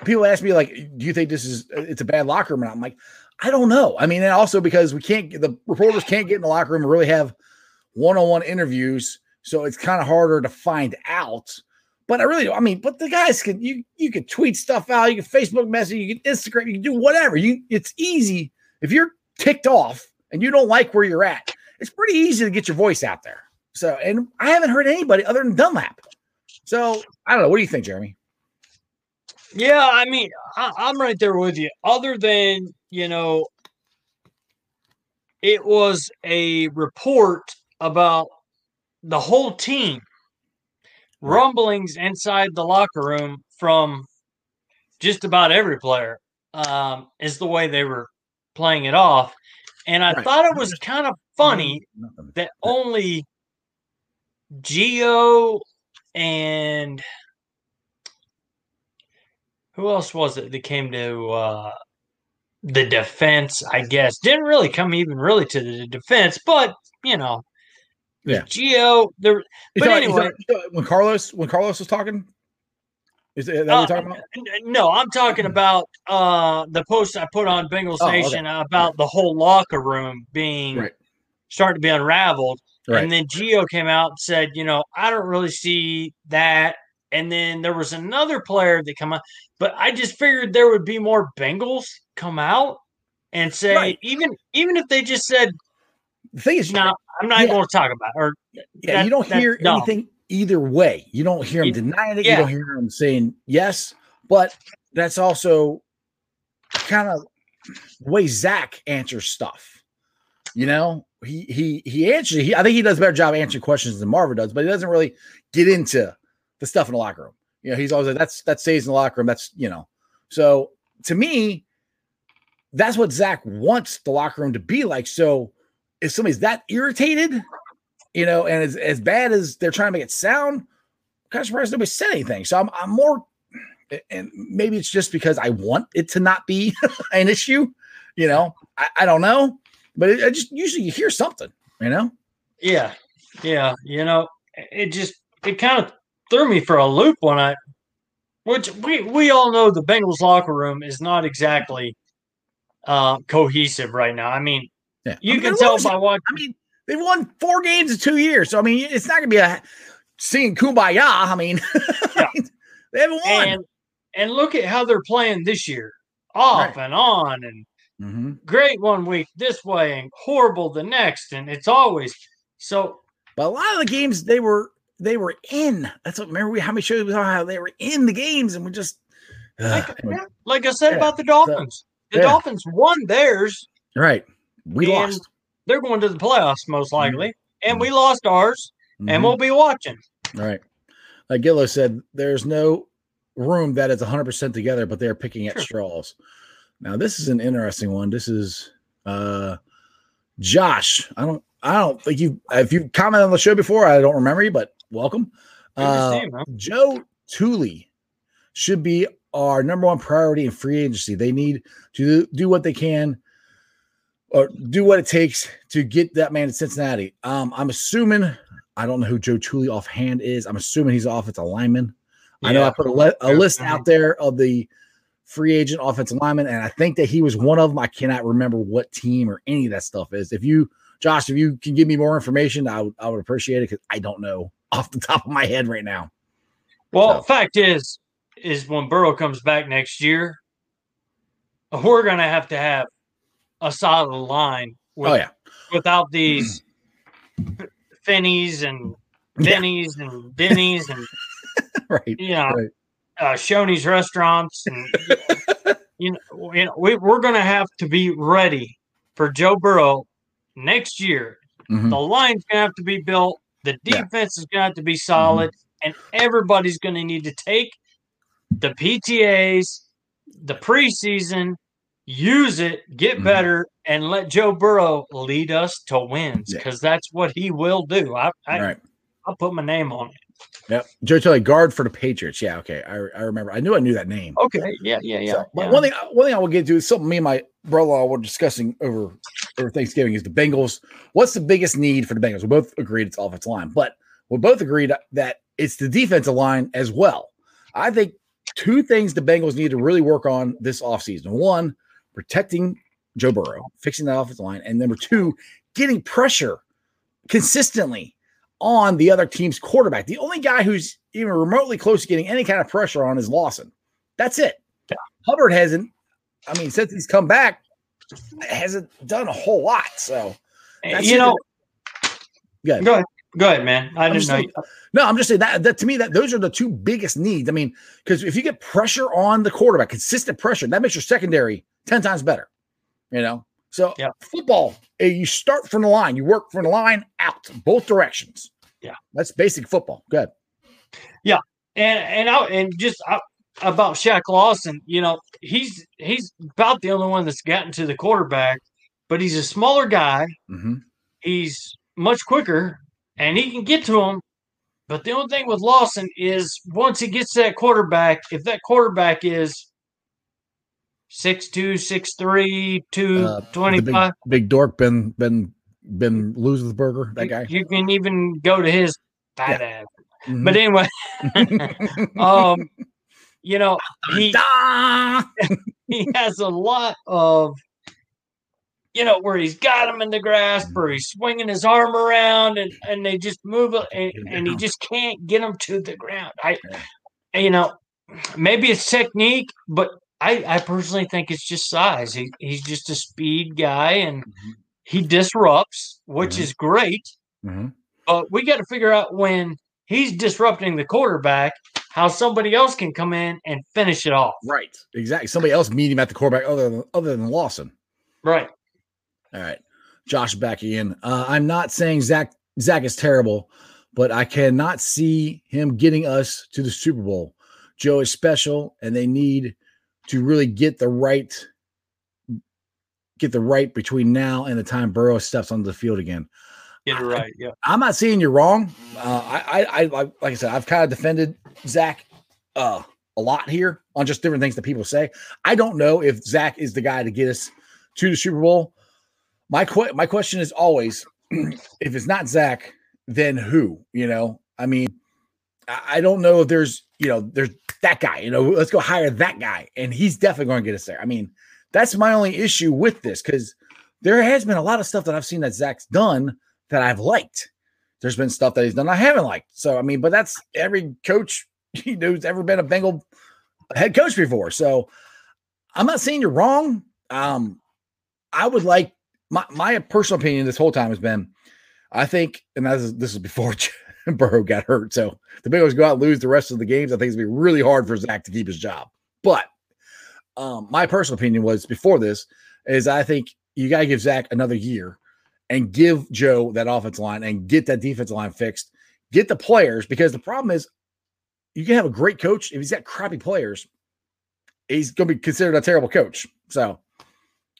people ask me like, "Do you think this is it's a bad locker room?" And I'm like, I don't know. I mean, and also because we can't, the reporters can't get in the locker room and really have one-on-one interviews, so it's kind of harder to find out. But I really. I mean, but the guys can you you can tweet stuff out, you can Facebook message, you can Instagram, you can do whatever. You it's easy if you're ticked off and you don't like where you're at. It's pretty easy to get your voice out there. So, and I haven't heard anybody other than Dunlap. So I don't know. What do you think, Jeremy? Yeah, I mean, I, I'm right there with you. Other than, you know, it was a report about the whole team, rumblings inside the locker room from just about every player, um, is the way they were playing it off. And I Right. thought it was kind of funny that only Geo and who else was it that came to uh, the defense? I guess didn't really come even really to the defense, but you know, Yeah. Geo. There, But talking- anyway- talking- when Carlos when Carlos was talking, is that, uh, you're talking about? no, I'm talking about uh, the post I put on Bengals Oh, okay. Nation about the whole locker room being Right. starting to be unraveled. Right. And then Geo came out and said, you know, I don't really see that and then there was another player that come out. But I just figured there would be more Bengals come out and say Right. even even if they just said The thing is, no, I'm not Yeah. going to talk about it," or yeah, that- you don't hear dumb. anything either way. You don't hear him denying it. yeah. You don't hear him saying yes. But that's also kind of the way Zac answers stuff. You know, he he he answers. He, I think he does a better job answering questions than Marvin does, but he doesn't really get into the stuff in the locker room. You know, he's always like, "That's that stays in the locker room." That's you know. So to me, that's what Zac wants the locker room to be like. So if somebody's that irritated, you know, and as, as bad as they're trying to make it sound, I'm kind of surprised nobody said anything. So I'm, I'm more, and maybe it's just because I want it to not be (laughs) an issue, you know, I, I don't know, but it, I just usually you hear something, you know. Yeah, yeah. You know, it just it kind of threw me for a loop when I, which we we all know the Bengals locker room is not exactly uh, cohesive right now. I mean, Yeah, you I mean, can tell by what. I mean, they've won four games in two years, so I mean, it's not gonna be a singing kumbaya. I mean, (laughs) Yeah. they haven't won. And and look at how they're playing this year, off Right. and on, and Mhm. great one week this way and horrible the next, and it's always so. But a lot of the games they were they were in. That's what remember we how many shows we saw how they were in the games and we just Like, Ugh, yeah, like I said Yeah, about the Dolphins, the yeah. Dolphins won theirs. right. We and lost. They're going to the playoffs most likely, and Mhm. we lost ours, Mhm. and we'll be watching. right. Like Gillo said, there's no room that is 100% together, but they're picking at Sure. straws. Now, this is an interesting one. This is uh Josh. I don't I don't think you if you've commented on the show before, I don't remember you, but welcome. Uh? Joe Thuney should be our number one priority in free agency. They need to do what they can or do what it takes to get that man to Cincinnati. Um, I'm assuming I don't know who Joe Thuney offhand is. I'm assuming he's an offensive lineman. I know I put a, le- a list out there of the free agent offensive lineman, and I think that he was one of them. I cannot remember what team or any of that stuff is. If you, Josh, if you can give me more information, I would I would appreciate it because I don't know (laughs) off the top of my head right now. Well, So- fact is, is when Burrow comes back next year, we're going to have to have a solid line with, oh yeah, without these (clears throat) Finnies and Yeah. And Denny's and (laughs) right. you know Right. uh, Shoney's restaurants and (laughs) you know, you know we, we're going to have to be ready for Joe Burrow next year. Mhm. The line's going to have to be built. The Yeah. defense is going to have to be solid, and everybody's going to need to take the PTAs, the preseason, use it, get Mhm. better, and let Joe Burrow lead us to wins Yeah. because that's what he will do. I, I, right. I'll put my name on it. Yep. Joe Thuney, guard for the Patriots. Yeah. Okay. I, I remember. I knew I knew that name. Okay. Yeah. Yeah. Yeah. So, but yeah. one thing, one thing I will get to is something me and my brother-in-law were discussing over over Thanksgiving is the Bengals. What's the biggest need for the Bengals? We both agreed it's offensive line, but we both agreed that it's the defensive line as well. I think two things the Bengals need to really work on this offseason. One, protecting Joe Burrow, fixing that offensive line, and number two, getting pressure consistently on the other team's quarterback. The only guy who's even remotely close to getting any kind of pressure on is Lawson. That's it. Hubbard hasn't. I mean, since he's come back, hasn't done a whole lot. So eh, that's you know, Good. go ahead. Go ahead, man. I I'm didn't just know. saying- no, I'm just saying that, that to me that those are the two biggest needs. I mean, because if you get pressure on the quarterback, consistent pressure, that makes your secondary ten times better. You know, so Yeah. football, eh, you start from the line, you work from the line out both directions. Yeah. that's basic football. Good. Yeah. And and I, and just I, about Shaq Lawson, you know, he's he's about the only one that's gotten to the quarterback, but he's a smaller guy. hmm He's much quicker, and he can get to him. But the only thing with Lawson is once he gets to that quarterback, if that quarterback is six two, six three, two Uh, twenty five, big, big dork Ben Ben Ben Losensberger, that guy. you can even go to his fat ass. Mhm. But anyway, (laughs) um, you know, he (laughs) he has a lot of you know where he's got him in the grasp or he's swinging his arm around and, and they just move and, and he just can't get him to the ground. I you know, maybe it's technique, but I, I personally think it's just size. He, he's just a speed guy and Mhm. he disrupts, which Mhm. is great. Mhm. But we got to figure out when he's disrupting the quarterback, how somebody else can come in and finish it off. Right. Exactly. Somebody else meet him at the quarterback other than other than Lawson. Right. All right. Josh back again. Uh, I'm not saying Zac Zac is terrible, but I cannot see him getting us to the Super Bowl. Joe is special, and they need to really get the right get the right between now and the time Burrow steps onto the field again. Get it right. Yeah. I'm not saying you're wrong. Uh, I, I, I like, like I said, I've kind of defended Zac uh, a lot here on just different things that people say. I don't know if Zac is the guy to get us to the Super Bowl. My que- my question is always, (clears throat) if it's not Zac, then who? You know, I mean, I, don't know if there's, you know, there's that guy. You know, let's go hire that guy, and he's definitely going to get us there. I mean, that's my only issue with this because there has been a lot of stuff that I've seen that Zac's done that I've liked. There's been stuff that he's done I haven't liked. So I mean, but that's every coach (laughs) you know who's ever been a Bengal head coach before. So I'm not saying you're wrong. Um, I would like my my personal opinion this whole time has been, I think, and this is this is before (laughs) (laughs) Burrow got hurt. So the Bengals go out and lose the rest of the games. I think it's gonna be really hard for Zac to keep his job. But um, my personal opinion was before this is I think you got to give Zac another year and give Joe that offensive line and get that defensive line fixed. Get the players because the problem is you can have a great coach if he's got crappy players. He's going to be considered a terrible coach. So,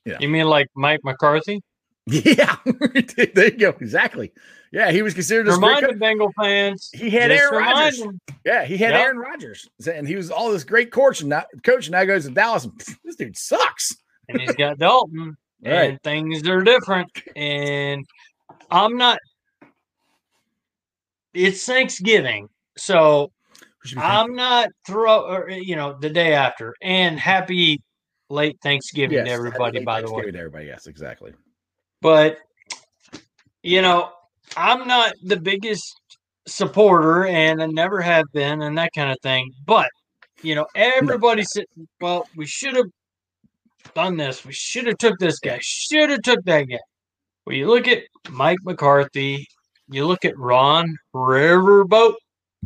yeah. You mean like Mike McCarthy? (laughs) yeah, (laughs) there you go. Exactly. Yeah, he was considered a Remind Bengal fans. He had Aaron Rodgers. Yeah, he had Yep. Aaron Rodgers, and he was all this great coach, and now coach, now goes to Dallas, and (laughs) this dude sucks. and he's got Dalton, Right. and things are different. And I'm not. It's Thanksgiving, so We should be I'm not throw or you know the day after. And happy late Thanksgiving Yes, to everybody, by the way. Thanksgiving to everybody. Yes, exactly. But you know, I'm not the biggest supporter, and I never have been, and that kind of thing. But you know, everybody said, "Well, we should have done this. We should have took this guy. Should have took that guy." Well, you look at Mike McCarthy. You look at Ron Riverboat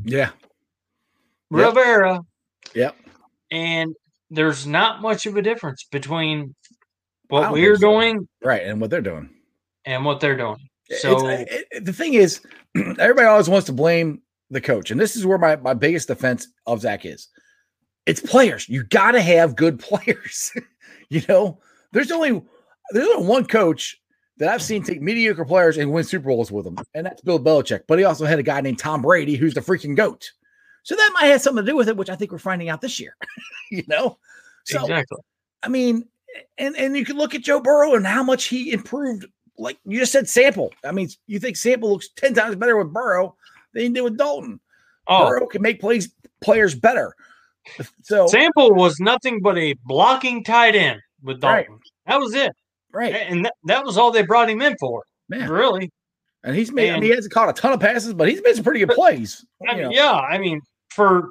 Yeah. Rivera, Yep. and there's not much of a difference between what we're so. doing Right. And what they're doing. and what they're doing. So it- it- the thing is, (clears throat) everybody always wants to blame the coach, and this is where my, my biggest defense of Zac is. It's players. You got to have good (laughs) players. (laughs) you know, there's only there's only one coach that I've seen take mediocre players and win Super Bowls with them, and that's Bill Belichick. But he also had a guy named Tom Brady, who's the freaking goat. So that might have something to do with it, which I think we're finding out this year. (laughs) you know, so exactly. I mean, and and you can look at Joe Burrow and how much he improved. Like you just said, Sample. I mean, you think Sample looks ten times better with Burrow than he did with Dalton. Oh, Burrow can make plays players better. (laughs) So Sample was nothing but a blocking tight end with Right. Dalton. That was it. right, And that, that was all they brought him in for. man, Really. and he's made. I and- mean, he hasn't caught a ton of passes, but he's made some pretty good plays. I mean, yeah, I mean, for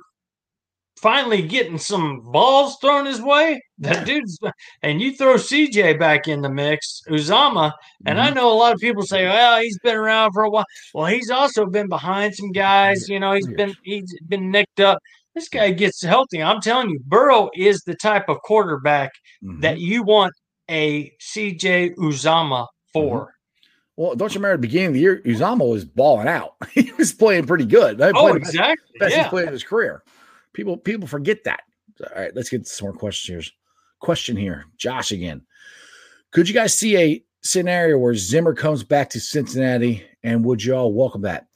finally getting some balls thrown his way, that dude's and you throw CJ back in the mix, Uzomah, and I Mhm. know a lot of people say, well, he's been around for a while. Well, he's also been behind some guys, you know, he's been he's been nicked up. This guy gets healthy. I'm telling you, Burrow is the type of quarterback Mhm. that you want a CJ Uzomah for. well, don't you remember at the beginning of the year, Uzomah was balling out. (laughs) he was playing pretty good. Oh, the best- exactly. best he's played in his career. People people forget that. All right, let's get some more questions here. Question here, Josh again. Could you guys see a scenario where Zimmer comes back to Cincinnati, and would you all welcome that?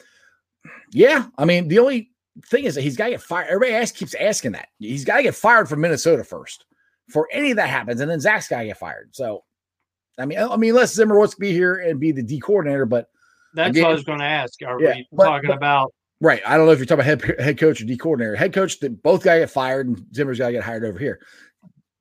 Yeah, I mean the only thing is that he's got to get fired. Everybody else keeps asking that. He's got to get fired from Minnesota first for any of that happens, and then Zac's got to get fired. So, I mean, I mean, unless Zimmer wants to be here and be the D coordinator, but That's Again- what I was going to ask. Are Yeah, we but- talking but- about Right. I don't know if you're talking about head, head coach or D coordinator. Head coach, that both got to get fired, and Zimmer's got to get hired over here.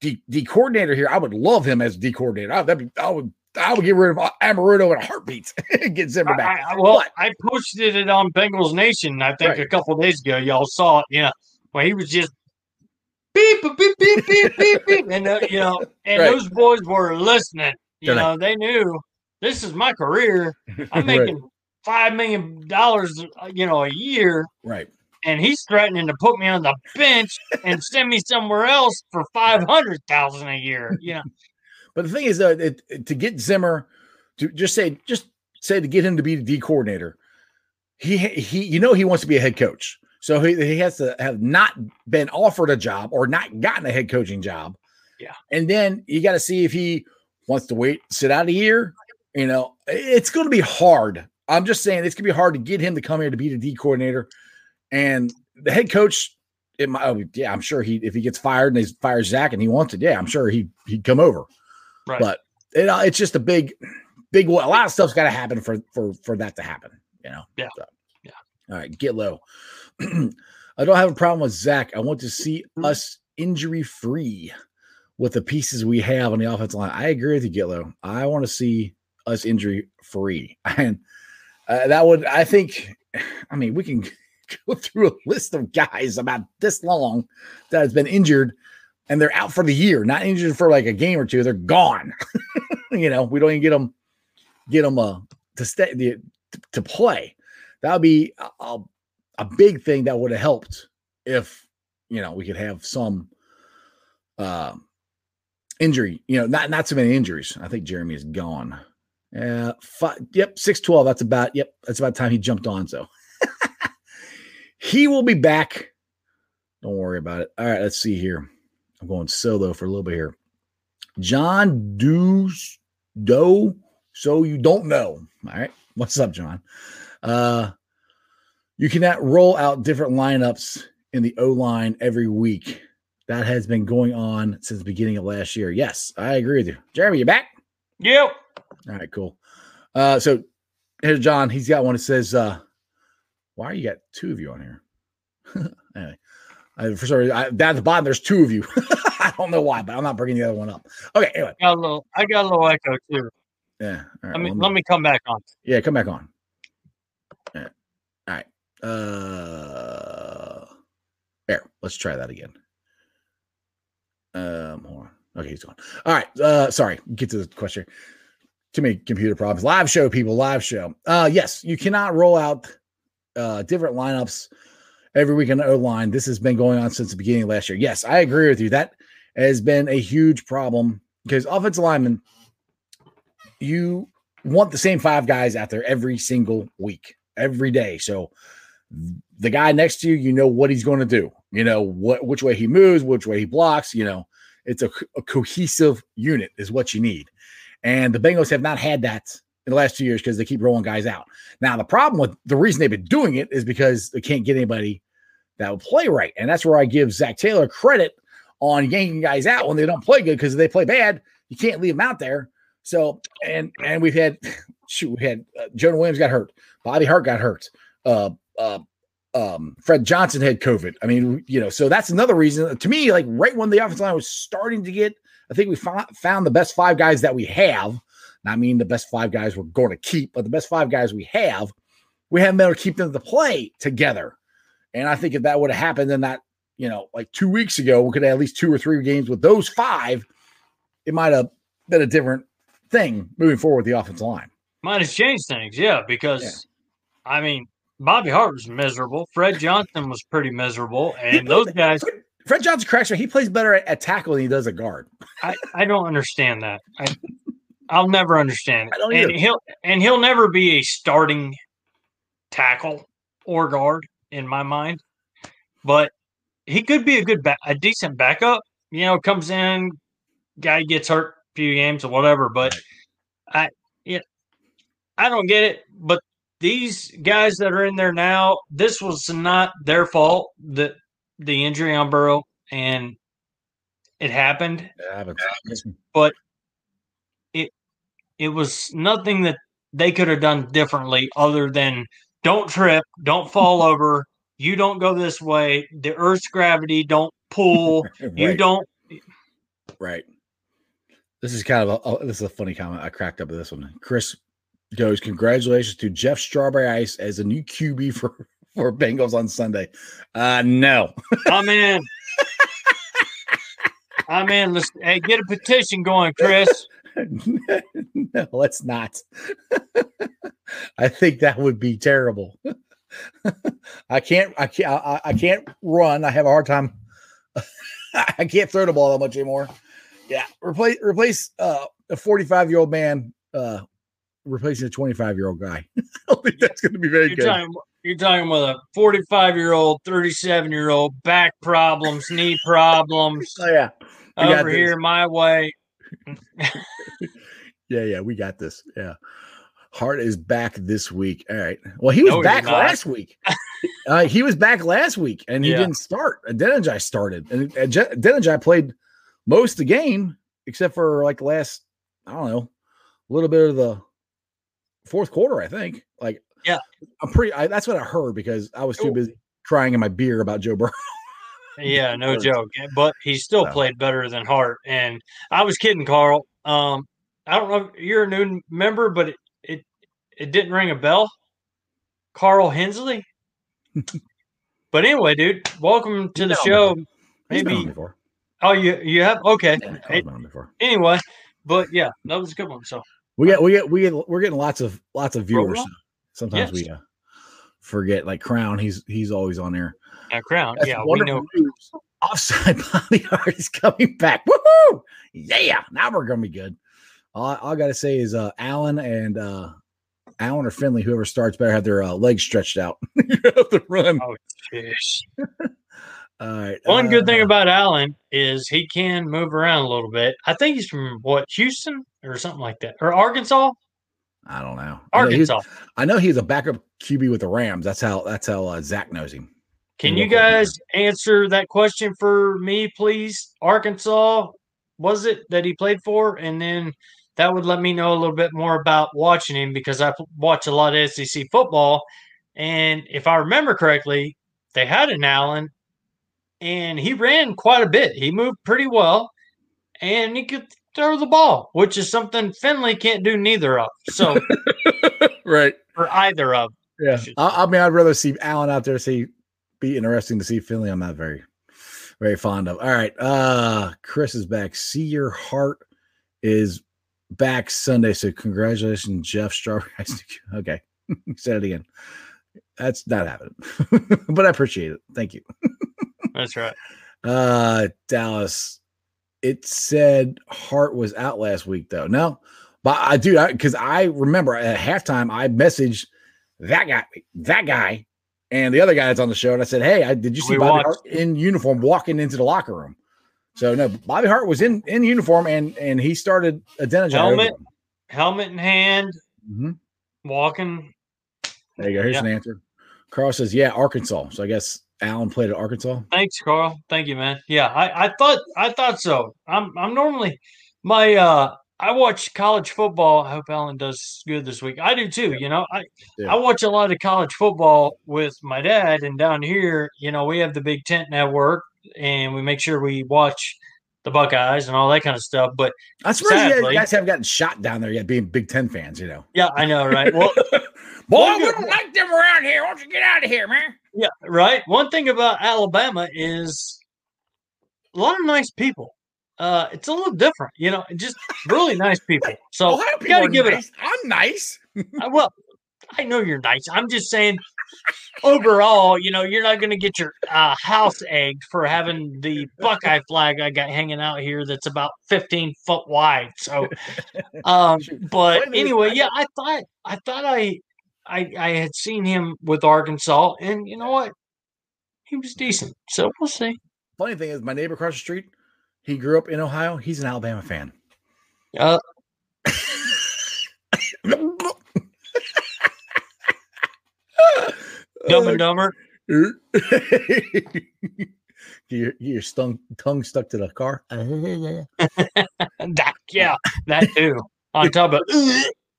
D, D coordinator here, I would love him as D coordinator. I, that'd be, I would I would get rid of Anarumo in a heartbeat and get Zimmer back. I, I- well, But- I posted it on Bengals Nation. I think Right. a couple days ago. Y'all saw it. Yeah, Well, he was just beep, beep, beep, beep, beep, beep, beep. And, uh, you know, and Right. those boys were listening. You They're know, they knew this is my career. I'm (laughs) making $5 million, uh, you know, a year. Right. And he's threatening to put me on the bench and send me somewhere else for 500000 a year. You know, (laughs) But the thing is, uh, it, it- to get Zimmer to just say, just say to get him to be the D coordinator, he he, you know, he wants to be a head coach, so he, he has to have not been offered a job or not gotten a head coaching job. Yeah. and then you got to see if he wants to wait, sit out a year. You know, it's going to be hard. I'm just saying it's going to be hard to get him to come here to be the D coordinator, and the head coach. It might, oh, yeah, I'm sure he if he gets fired and they fire Zac and he wants it, yeah, I'm sure he he'd come over right. but it, uh, it's just a big, big. A lot of stuff's got to happen for for for that to happen. You know. Yeah. So, Yeah. All right, get low. (clears throat) I don't have a problem with Zac. I want to see Mhm. us injury free with the pieces we have on the offensive line. I agree with you, get low. I want to see us injury free, (laughs) and uh, that would. I think. I mean, we can (laughs) go through a list of guys about this long that has been injured and they're out for the year, not injured for like a game or two. They're gone. (laughs) you know, we don't even get them get them uh, to stay the, to play. That would be a, a, big thing that would have helped if you know we could have some uh, injury. You know, not not so many injuries. I think Jeremy is gone. Uh, five, yep, six twelve. That's about yep. That's about time he jumped on. So (laughs) he will be back. Don't worry about it. All right, let's see here. I'm going solo for a little bit here. John Does Doe. So you don't know. All right. What's up, John? Uh you cannot roll out different lineups in the O line every week. That has been going on since the beginning of last year. Yes, I agree with you. Jeremy, you back? yep. All right, cool. Uh so here's John. He's got one that says, uh, why are you got two of you on here? (laughs) anyway, I, for some reason, I, down at the bottom, there's two of you. (laughs) I don't know why, but I'm not bringing the other one up. Okay, anyway. Got a little, I got a little echo too. Yeah. All right. Let me, well, let me come back on. Yeah, come back on. Yeah. All right. Uh there. Let's try that again. Um hold on. Okay, he's gone. All right. Uh sorry. Get to the question. Too many computer problems. Live show, people, live show. Uh yes, you cannot roll out uh different lineups every week the O line. This has been going on since the beginning of last year. Yes, I agree with you. That has been a huge problem because offensive linemen, you want the same five guys out there every single week, every day. So the guy next to you, you know what he's going to do. You know what which way he moves, which way he blocks. You know, it's a, a cohesive unit is what you need. And the Bengals have not had that in the last two years because they keep rolling guys out. Now the problem with the reason they've been doing it is because they can't get anybody that will play right, and that's where I give Zac Taylor credit on yanking guys out when they don't play good because if they play bad, you can't leave them out there. So and and we've had (laughs) shoot, we had uh, Jonah Williams got hurt, Bobby Hart got hurt, uh, uh, um, Fred Johnson had COVID. I mean, you know, so that's another reason to me. Like right when the offensive line was starting to get, I think we found found the best five guys that we have. Not mean the best five guys we're going to keep, but the best five guys we have, we haven't been able to keep them to play together. And I think if that would have happened in that, you know, like two weeks ago, we could have at least two or three games with those five. It might have been a different thing moving forward with the offensive line. Might have changed things, yeah, because I mean, Bobby Hart was miserable. Fred Johnson was pretty miserable, and those guys, Fred, Johnson cracks He plays better at, at tackle than he does at guard. I, I don't understand that. I, I'll never understand it. I don't and either. he'll and he'll never be a starting tackle or guard in my mind, but he could be a good, ba- a decent backup. You know, comes in, guy gets hurt a few games or whatever. But I, yeah, I don't get it. But these guys that are in there now, this was not their fault that the injury on Burrow and it happened. But it happens. It was nothing that they could have done differently other than don't trip, don't fall (laughs) over, you don't go this way, the earth's gravity don't pull, (laughs) you don't right. This is kind of a this is a funny comment. I cracked up with this one. Chris goes, "Congratulations to Jeff Strawberry Ice as a new QB for for Bengals on Sunday. Uh, no. I'm in. I'm in. Let's hey, get a petition going, Chris. (laughs) no, let's not. I think that would be terrible. I can't. I can't. I, I can't run. I have a hard time. (laughs) I can't throw the ball that much anymore. Yeah, replace replace uh, a 45 year old man uh, replacing a 25 year old guy. (laughs) I don't think that's going to be very You're good. talking, you're talking with a 45 year old, 37 year old, back problems, knee problems (laughs) oh yeah, We over here my way. (laughs) yeah, yeah. We got this. Yeah. Hart is back this week. All right. Well, he was No, back last week. uh, he was back last week, and he Yeah. didn't start. Adeniji started, and uh, Adeniji played most of the game except for like last. I don't know, a little bit of the fourth quarter. I think. Like, Yeah. I'm pretty. I, that's what I heard because I was too Cool. busy crying in my beer about Joe Burrow. Yeah, (laughs) no Hurt. joke. But he still So. played better than Hart. And I was kidding, Carl. Um, I don't know if you're a new member, but it it, it didn't ring a bell. Carl Hensley. (laughs) but anyway, dude, welcome to the been on show. He's been on Maybe before. oh you you have okay. Yeah, Carl's been on before. anyway, but yeah, that was a good one. So We get we get we get we're getting lots of lots of viewers. Sometimes Yes. we uh, forget like Crown. He's he's always on there. uh, crown, That's yeah, we know. news. Offside (laughs) bodyguard is coming back. Woohoo! Yeah, now we're gonna be good. All, all I gotta say is uh Allen and uh Allen or Finley, whoever starts better have their uh, legs stretched out. you have to run. Oh, jeez. (laughs) All right. One good thing uh, about Allen is he can move around a little bit. I think he's from what Houston or something like that, or Arkansas. I don't know. I know, Arkansas. I know he's a backup QB with the Rams. That's how that's how uh, Zac knows him. Can you guys answer that question for me, please? Arkansas, was it that he played for? And then that would let me know a little bit more about watching him because I watch a lot of SEC football. And if I remember correctly, they had an Allen and he ran quite a bit. He moved pretty well and he could throw the ball, which is something Finley can't do neither of. So, (laughs) right. or either of. Yeah. I, I mean, I'd rather see Allen out there. See, be interesting to see Finley. I'm not very, very fond of. All right. Uh, Chris is back. See your heart is back Sunday. So congratulations, Jeff Strawberry. (laughs) okay. (laughs) Said it again. That's not happening, but I appreciate it. Thank you. That's right. Uh, Dallas. It said Hart was out last week though. No, but I do because I, remember at halftime I messaged that guy, that guy, and the other guy that's on the show, and I said, "Hey, I, did you see We Bobby watched. Hart in uniform walking into the locker room?" So no, Bobby Hart was in in uniform, and and he started identifying. Helmet. Helmet in hand, hmm walking. There you go. Here's Yeah. an answer. Carl says, "Yeah, Arkansas." So I guess Allen played at Arkansas. Thanks, Carl. Thank you, man. Yeah, I, I thought I thought so. I'm I'm normally my uh I watch college football. I hope Allen does good this week. I do too. You know, I Yeah. I watch a lot of college football with my dad, and down here, you know, we have the Big Ten Network, and we make sure we watch the Buckeyes and all that kind of stuff. But I'm surprised you guys haven't gotten shot down there yet, being Big Ten fans. You know, yeah, I know, right? Well, (laughs) boy, we don't like them around here. Why don't you get out of here, man? Yeah, right. One thing about Alabama is a lot of nice people. Uh, it's a little different, you know, just really nice people. (laughs) So Ohio you gotta give it. nice. I'm nice. A, (laughs) uh, well, I know you're nice. I'm just saying, overall, you know, you're not going to get your uh, house egged for having the Buckeye flag I got hanging out here that's about 15 foot wide. So, (laughs) um, but Funny thing is, anyway, yeah, I thought I thought I I I had seen him with Arkansas, and you know what? He was decent. So we'll see. Funny thing is, my neighbor across the street, he grew up in Ohio. He's an Alabama fan. Uh, Dumb and Dumber. (laughs) (laughs) get your, get your stung, tongue stuck to the car. (laughs) That, yeah, that too. On top of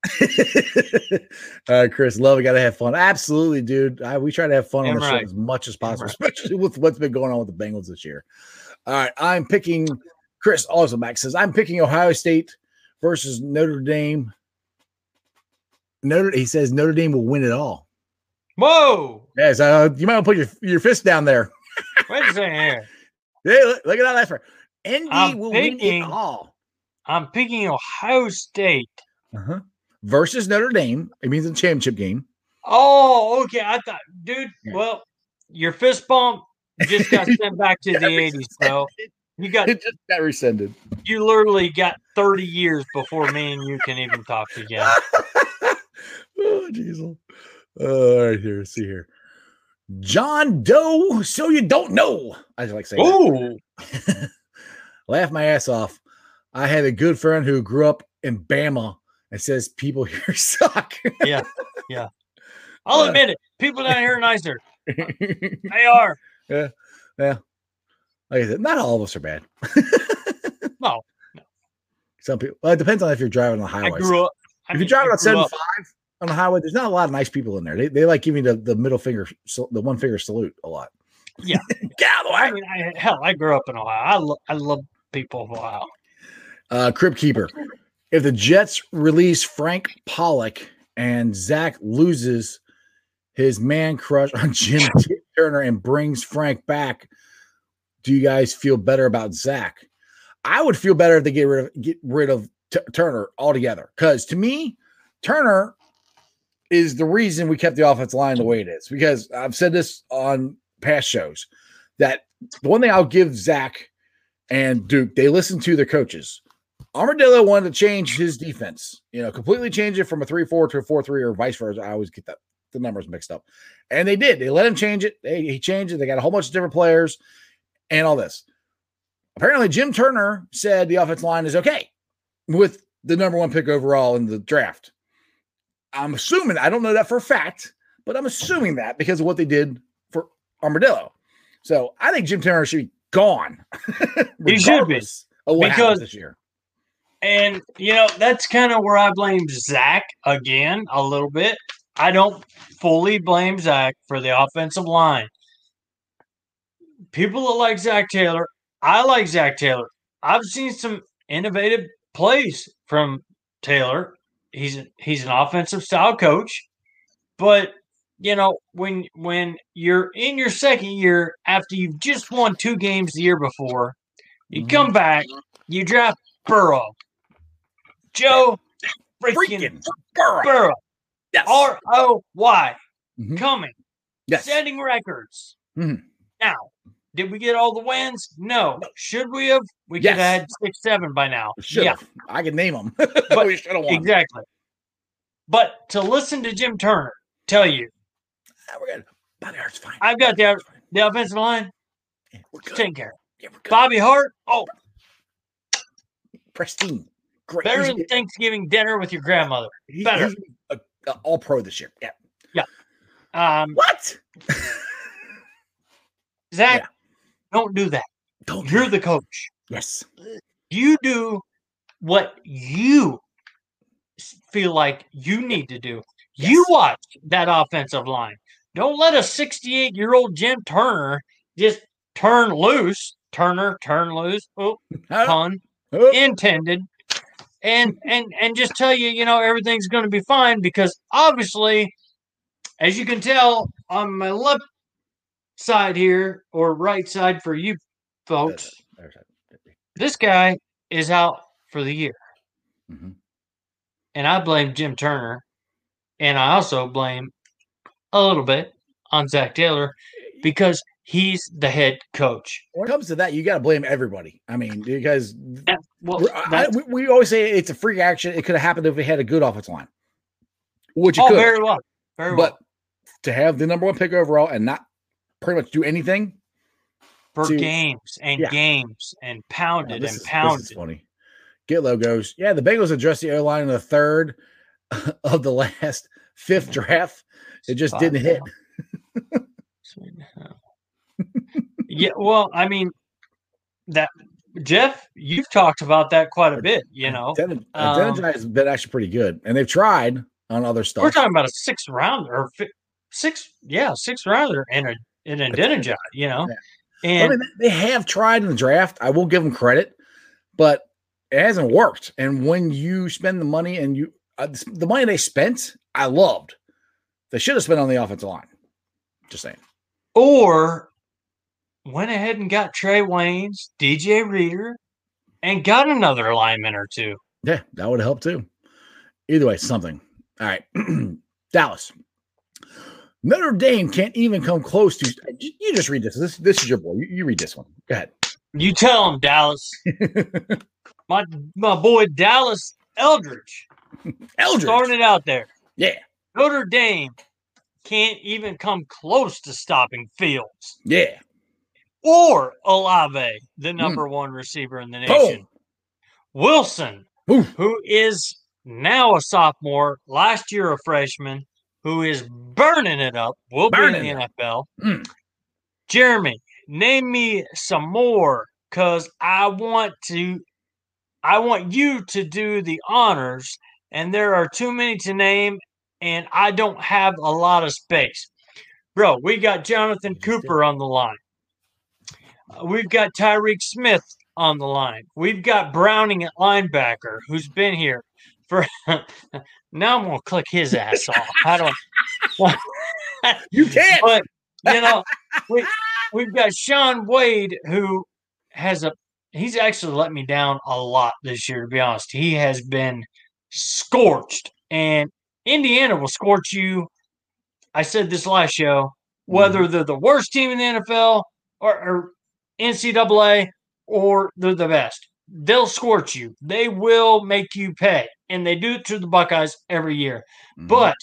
(laughs) uh, Chris, love it. Got to have fun. Absolutely, dude. I, we try to have fun on Damn the show as much as possible, right. especially with what's been going on with the Bengals this year. All right, I'm picking. Chris also back says I'm picking Ohio State versus Notre Dame. Notre he says Notre Dame will win it all. Whoa! Yes, uh, you might want to put your, your fist down there. Wait a second here. (laughs) Hey, look, look at that last one. ND I'm will win it all. I'm picking Ohio State. Uh-huh. Versus Notre Dame. It means a championship game. Oh, okay. I thought, dude. Yeah. Well, your fist bump just got (laughs) sent back to the '80s, bro. You got It just got rescinded. you literally got 30 years before me and you can even talk again. (laughs) oh, jeez. Oh, all right, here. See here. John Doe, so you don't know. I just like saying. Ooh, (laughs) laugh my ass off. I have a good friend who grew up in Bama and says people here (laughs) suck. Yeah, yeah. I'll Uh, admit it. People down here are nicer. (laughs) They are. Yeah, yeah. Like I said, not all of us are bad. (laughs) No, Some people. Well, it depends on if you're driving on the I grew up. I if mean, you're driving on up- 75 on the highway, there's not a lot of nice people in there. They, they like giving the, the middle finger, the one finger salute a lot. Yeah. Get out of the way. I mean, I, hell, I grew up in Ohio. I, lo- I love people of Ohio. Uh, Crib Keeper. If the Jets release Frank Pollack and Zac loses his man crush on (laughs) Jim Turner and brings Frank back, do you guys feel better about Zac? I would feel better if they get rid of get rid of T- Turner altogether. Because to me, Turner is the reason we kept the offensive line the way it is. Because I've said this on past shows that the one thing I'll give Zac and Duke, they listen to their coaches. Armadillo wanted to change his defense, you know, completely change it from a 3 4 to a 4 3 or vice versa. I always get that the numbers mixed up. And they did. They let him change it. They, he changed it. They got a whole bunch of different players and all this. Apparently, Jim Turner said the offensive line is okay with the number one pick overall in the draft. I'm assuming, I don't know that for a fact, but I'm assuming that because of what they did for Armadillo. So I think Jim Turner should be gone. (laughs) He should be. regardless of what Because- this year. And, you know, that's kind of where I blame Zac again a little bit. I don't fully blame Zac for the offensive line. People that like Zac Taylor, I like Zac Taylor. I've seen some innovative plays from Taylor. He's he's an offensive style coach, but you know when when you're in your second year after you've just won two games the year before, you Mhm. come back, you draft Burrow, Joe freaking, Freaking Burrow. Burrow, Yes. R O Y, Mhm. coming, yes. setting records. Mhm. Now, did we get all the wins? No. Should we have? We could have had six, seven by now. Should Yeah. I can name them. (laughs) But- we should have won. exactly. But to listen to Jim Turner tell you, Ah, We're good. Bobby Hart's fine. I've got the the offensive line Yeah, we're good. taken care. of. Yeah, we're good. Bobby Hart, oh, Pristine. Great. better than Thanksgiving dinner with your grandmother. he- better. a- a all pro this year. Yeah. Yeah. Um, What? (laughs) Zac, Yeah. don't do that. Don't You're the coach. yes. You do what you feel like you need to do. You watch that offensive line. Don't let a 68 year old Jim Turner just turn loose. Turner, turn loose. Oh, (laughs) pun Oh, intended. And and and just tell you, you know, everything's going to be fine because obviously, as you can tell on my left side here or right side for you folks, this guy is out for the year. Mhm. And I blame Jim Turner. And I also blame a little bit on Zac Taylor because he's the head coach. When it comes to that, you got to blame everybody. I mean, because That- well, I- we, we always say it's a freak action. It could have happened if we had a good offensive line, which it oh, could. very well. Very well. But to have the number one pick overall and not pretty much do anything, For to- games and yeah. games and pounded this and is- pounded. funny. Get logos. Yeah, the Bengals addressed the O line in the third (laughs) of the last fifth mm-hmm. draft. It just Five didn't hit. (laughs) now. Sweet hell. yeah, well, I mean, that Jeff, you've talked about that quite a bit. You know, Den- um, has been actually pretty good, and they've tried on other stuff. we're talking about a six rounder or fi- six, yeah, six rounder and a in a Denijai, You know, Yeah. I and mean, they have tried in the draft. I will give them credit, but it hasn't worked. And when you spend the money and you uh, the money they spent, I loved They should have spent on the offensive line. Just saying. Or went ahead and got Trae Waynes, DJ Reader, and got another lineman or two. Yeah, that would help too. Either way, something. All right. (clears throat) Dallas. Notre Dame can't even come close to. You just read this. This, this is your boy. You, you read this one. Go ahead. You tell him, Dallas. (laughs) my my boy Dallas Eldridge. (laughs) Eldridge. Starting it out there. Yeah. Notre Dame can't even come close to stopping Fields Yeah. Or Olave, the number one receiver in the nation. Boom. Wilson, Oof. who is now a sophomore, last year a freshman, who is burning it up, will Burning be in the NFL. Mm. Jeremy, name me some more because I want to I want you to do the honors, and there are too many to name, and I don't have a lot of space. Bro, we got Jonathan Cooper on the line. Uh, We've got Tyreke Smith on the line. We've got Browning at linebacker, who's been here for. (laughs) now I'm gonna click his ass off. I don't. (laughs) You can't. but you know, we we've got Shaun Wade who has a he's actually let me down a lot this year, to be honest. He has been scorched, and Indiana will scorch you. I said this last show, whether they're the worst team in the NFL or, or NCAA or they're the best. They'll scorch you. They will make you pay. And they do it to the Buckeyes every year. Mhm. But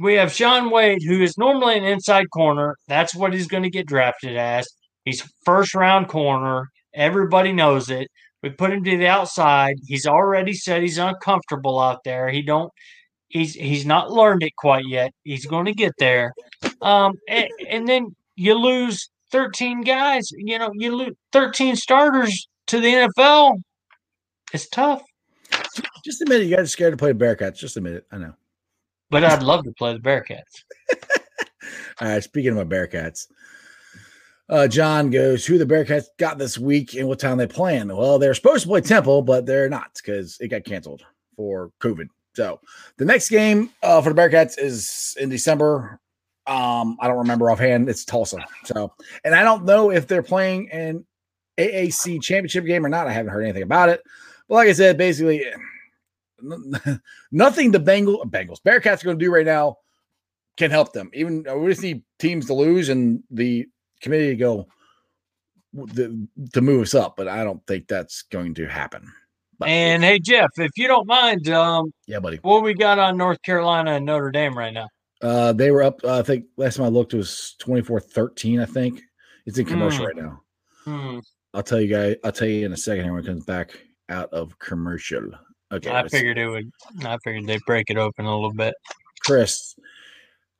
we have Shaun Wade, who is normally an inside corner. That's what he's going to get drafted as. He's first round corner. Everybody knows it. We put him to the outside. He's already said he's uncomfortable out there. He don't. He's he's not learned it quite yet. He's going to get there. Um, and, and then you lose thirteen guys. You know, you lose thirteen starters to the NFL. It's tough, just a minute. You guys are scared to play the Bearcats. Just a minute. I know. but I'd love to play the Bearcats. (laughs) All right. Speaking of my Bearcats, uh, John goes, "Who the Bearcats got this week and what time they playing?" Well, they're supposed to play Temple, but they're not because it got canceled for COVID. So the next game uh, for the Bearcats is in December. Um, I don't remember offhand. It's Tulsa. So, and I don't know if they're playing an AAC championship game or not. I haven't heard anything about it. But like I said, basically, (laughs) nothing the Bengal Bengals Bearcats are going to do right now can help them. Even uh, we just need teams to lose and the committee to go the, to move us up. But I don't think that's going to happen. But And hey, Jeff, if you don't mind, um, yeah, buddy. what we got on North Carolina and Notre Dame right now? Uh, they were up. Uh, I think last time I looked it was 24-13, I think it's in commercial Mm. right now. Hmm, I'll tell you guys. I'll tell you in a second here when it comes back out of commercial. Okay, I figured it would. I figured they'd break it open a little bit. Chris,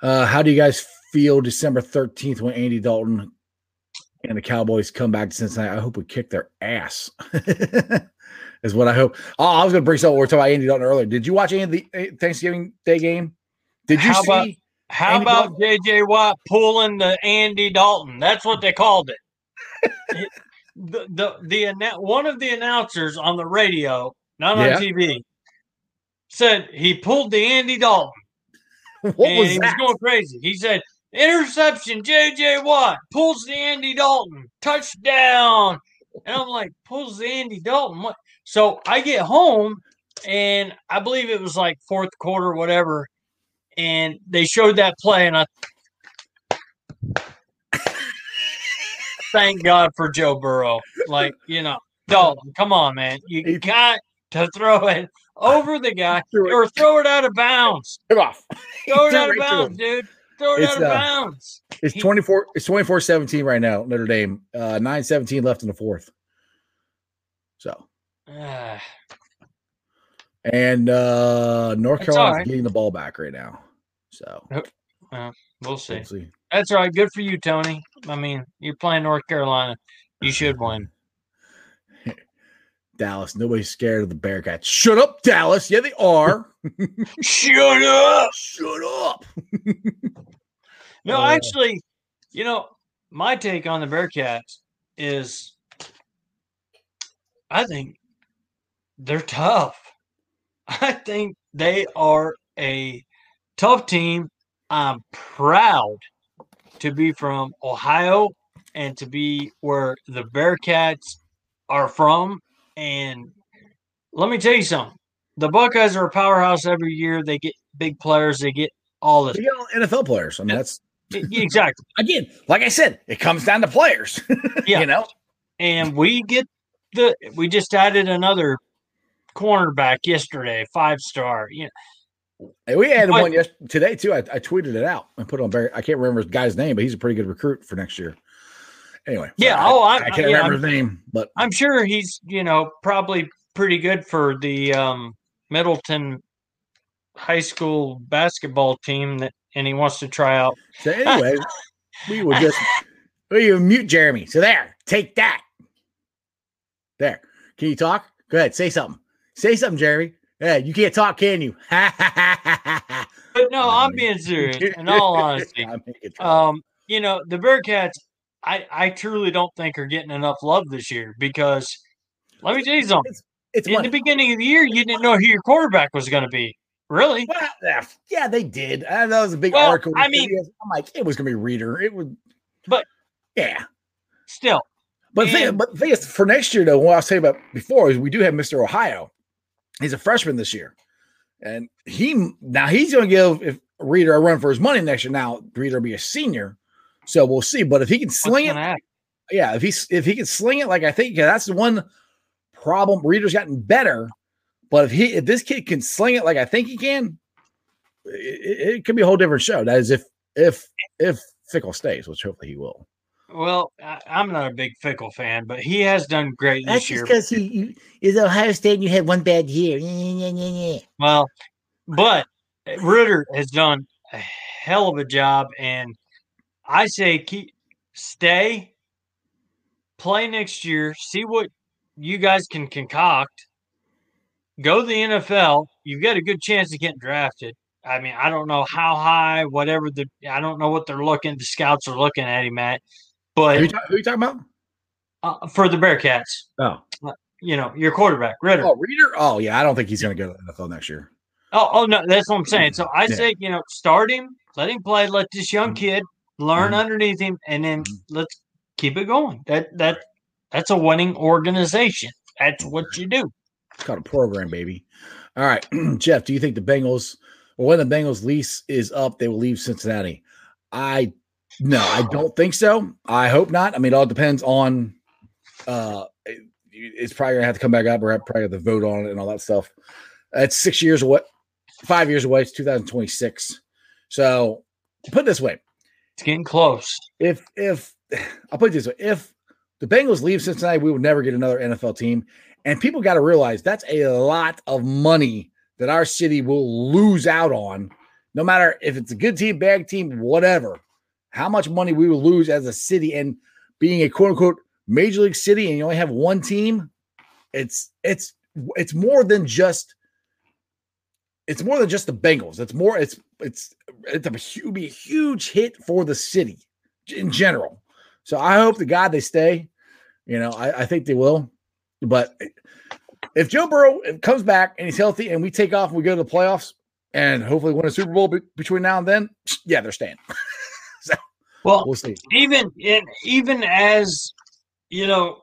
uh, how do you guys feel December 13th when Andy Dalton and the Cowboys come back to Cincinnati? I hope we kick their ass. (laughs) is what I hope. Oh, I was going to bring something. We were talking about Andy Dalton earlier. Did you watch any of the uh, Thanksgiving Day game? Did you How see? about- How Andy about JJ Watt pulling the Andy Dalton? That's what they called it. (laughs) It- the the the annou- one of the announcers on the radio, not on Yeah. TV, said he pulled the Andy Dalton. (laughs) what was he that? was going crazy. He said, interception, JJ Watt pulls the Andy Dalton, touchdown. And I'm like, pulls the Andy Dalton. What? So I get home, and I believe it was like fourth quarter, whatever. And they showed that play, and I thank God for Joe Burrow. Like, you know, Dalton, come on, man. You He- got to throw it over the guy or throw it out of bounds. Come off. Throw it out of bounds, dude. Throw it It's, out of uh, bounds. It's He- 24 it's 24-17 right now, Notre Dame. Uh 9-17 left in the fourth. So Ah, and uh North Carolina's right. getting the ball back right now. So we'll see. we'll see. That's all right. Good for you, Tony. I mean, you're playing North Carolina. You should win. (laughs) Dallas, nobody's scared of the Bearcats. Shut up, Dallas. Yeah, they are. (laughs) Shut up. Shut up. No, Uh, actually, you know, my take on the Bearcats is I think they're tough. (laughs) I think they are a tough team. I'm proud to be from Ohio and to be where the Bearcats are from. And let me tell you something. The Buckeyes are a powerhouse every year. They get big players. They get all this. They get all NFL players. I mean, that's exactly. (laughs) Again, like I said, it comes down to players. (laughs) Yeah. you know, and we get the we just added another cornerback yesterday, five star. You know, we had But- one yesterday today too. I, I tweeted it out. I put it on very. I can't remember his guy's name, but he's a pretty good recruit for next year. Anyway, Yeah, I, oh, I, I'm- can't yeah, remember I'm- his name, but I'm sure he's you know probably pretty good for the um, Middleton high school basketball team that, and he wants to try out. so anyway, (laughs) we will just we will mute Jeremy. So there, take that. There, can you talk? Go ahead, say something. Say something, Jeremy. Yeah, you can't talk, can you? (laughs) But no, I'm being serious. (laughs) In all honesty, I'm making fun. um, you know the Bearcats. I I truly don't think are getting enough love this year because let me tell you something. it's In money. the beginning of the year, you didn't know who your quarterback was going to be. Really? Well, yeah, they did. Know it was a big Well, article. I mean- I'm like, it was gonna be Reader. It would, But- yeah. Still, But the thing, but thing is, for next year, though, what I was saying about before is we do have Mr. Ohio. He's a freshman this year, and he now he's going to give if Reader a run for his money next year. Now Reader will be a senior, so we'll see. But if he can sling it, yeah, if he's if he can sling it like I think, yeah, that's the one problem. Reader's gotten better, but if he if this kid can sling it like I think he can, it, it, it could be a whole different show. That is if if if Fickell stays, which hopefully he will. Well, I, I'm not a big Fickell fan, but he has done great this year. because he you, is Ohio State and you had one bad year. Well, but uh, Ridder has done a hell of a job, and I say keep stay, play next year, see what you guys can concoct. Go to the NFL. You've got a good chance of getting drafted. I mean, I don't know how high, whatever the I don't know what they're looking. The scouts are looking at him at, Who you, but ta- who you talking about? uh, for the Bearcats, Oh, you know, your quarterback Ridder. oh, Reader. Oh, yeah. I don't think he's going to go to the NFL next year. Oh, oh no, that's what I'm saying. So I Yeah. say, you know, start him, let him play, let this young Mhm. kid learn Mhm. underneath him, and then Mhm. let's keep it going. That that that's a winning organization. That's what you do. It's called a program, baby. All right, (clears throat) Jeff. Do you think the Bengals, or when the Bengals lease is up, they will leave Cincinnati? I no, I don't think so. I hope not. I mean, it all depends on. uh It's probably gonna have to come back up, or I probably have to vote on it and all that stuff. It's six years away, five years away. It's 2026. So put it this way: It's getting close. if if I'll put it this way, if the Bengals leave Cincinnati, we will never get another NFL team. And people got to realize that's a lot of money that our city will lose out on, no matter if it's a good team, bad team, whatever. How much money we will lose as a city and being a quote unquote major league city, and you only have one team. It's it's it's more than just it's more than just the Bengals. It's more it's it's it's a hu- be a huge hit for the city in general. So I hope to God they stay. You know, I, I think they will. But if Joe Burrow comes back and he's healthy and we take off and we go to the playoffs and hopefully win a Super Bowl be- between now and then, yeah, they're staying. (laughs) Well, We'll see. even in, even as you know,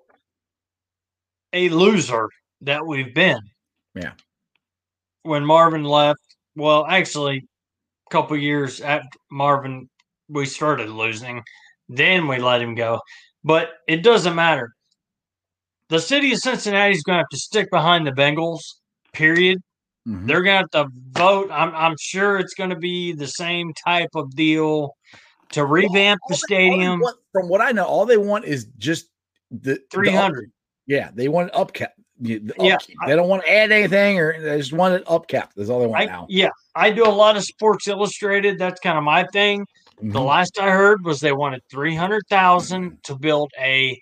a loser that we've been. Yeah. When Marvin left, well, actually, a couple years after Marvin, we started losing. Then we let him go, but it doesn't matter. The city of Cincinnati is going to have to stick behind the Bengals. Period. Mhm. They're going to have to vote. I'm I'm sure it's going to be the same type of deal to revamp All the all they stadium. want- from what I know, all they want is just the the Three hundred. Yeah, they want it upkept. The the Yeah, they don't want to add anything, or they just want it upkept. That's all they want I, now. yeah, I do a lot of Sports Illustrated. That's kind of my thing. The Mhm. last I heard was they wanted three hundred thousand to build a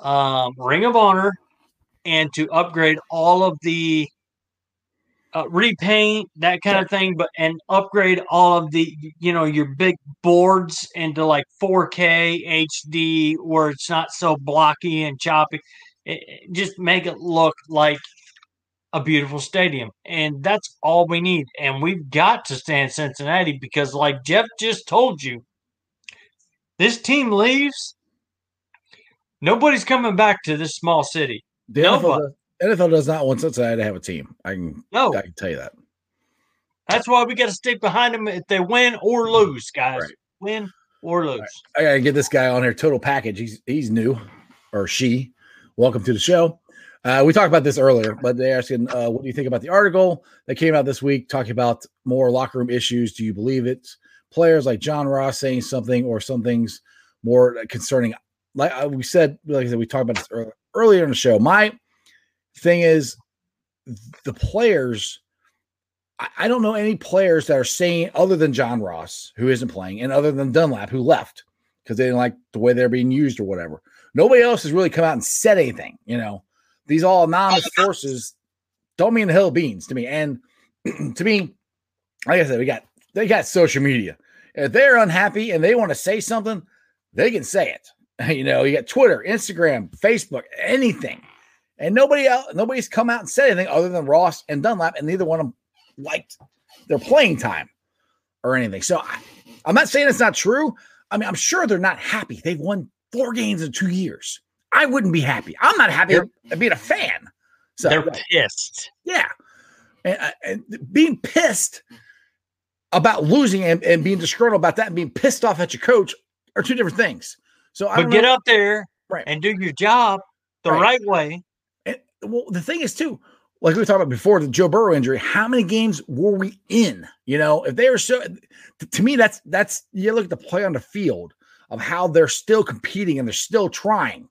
um, Ring of Honor and to upgrade all of the uh, repaint that kind of thing, but and upgrade all of the you know your big boards into like 4K HD where it's not so blocky and choppy. It- it- just make it look like a beautiful stadium. And that's all we need. And we've got to stand Cincinnati because, like Jeff just told you, this team leaves. Nobody's coming back to this small city. The Nobody. NFL, NFL does not want Cincinnati to have a team. I can No, I can tell you that. that's why we got to stick behind them if they win or lose, guys. Right. Win or lose. I gotta get this guy on here. Total package. He's he's new, or she. Welcome to the show. Uh, we talked about this earlier, but they're asking, uh, what do you think about the article that came out this week talking about more locker room issues? Do you believe it? Players like John Ross saying something or some things more concerning. Like uh, we said, like I said, we talked about this earlier, earlier in the show. My thing is the players. I, I don't know any players that are saying other than John Ross, who isn't playing, and other than Dunlap, who left because they didn't like the way they're being used or whatever. Nobody else has really come out and said anything. You know, these all anonymous forces don't mean the hell beans to me. And (clears throat) to me, like I said, we got they got social media. If they're unhappy and they want to say something, they can say it. (laughs) You know, you got Twitter, Instagram, Facebook, anything. And nobody else, nobody's come out and said anything other than Ross and Dunlap, and neither one of them liked their playing time or anything. So I, I'm not saying it's not true. I mean, I'm sure they're not happy. They've won four games in two years. I wouldn't be happy. I'm not happy They're- being a fan. So They're pissed. yeah, and, uh, and being pissed about losing and, and being disgruntled about that and being pissed off at your coach are two different things. So I But get know. out there Right. and do your job the Right. right way. Well, the thing is too, like we talking about before the Joe Burrow injury, how many games were we in? You know, if they were so, to me, that's that's you look at the play on the field of how they're still competing and they're still trying.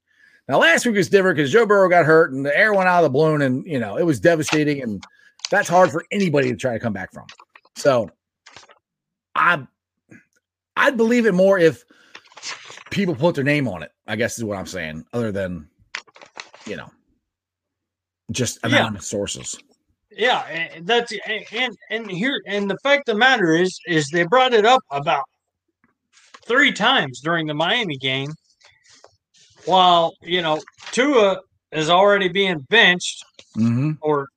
Now, last week was different because Joe Burrow got hurt and the air went out of the balloon, and you know it was devastating, and that's hard for anybody to try to come back from. So, I I'd believe it more if people put their name on it. I guess is what I'm saying, other than you know just Yeah. anonymous sources. Yeah, and that's and and here and the fact of the matter is is they brought it up about three times during the Miami game. While you know Tua is already being benched Mm-hmm. or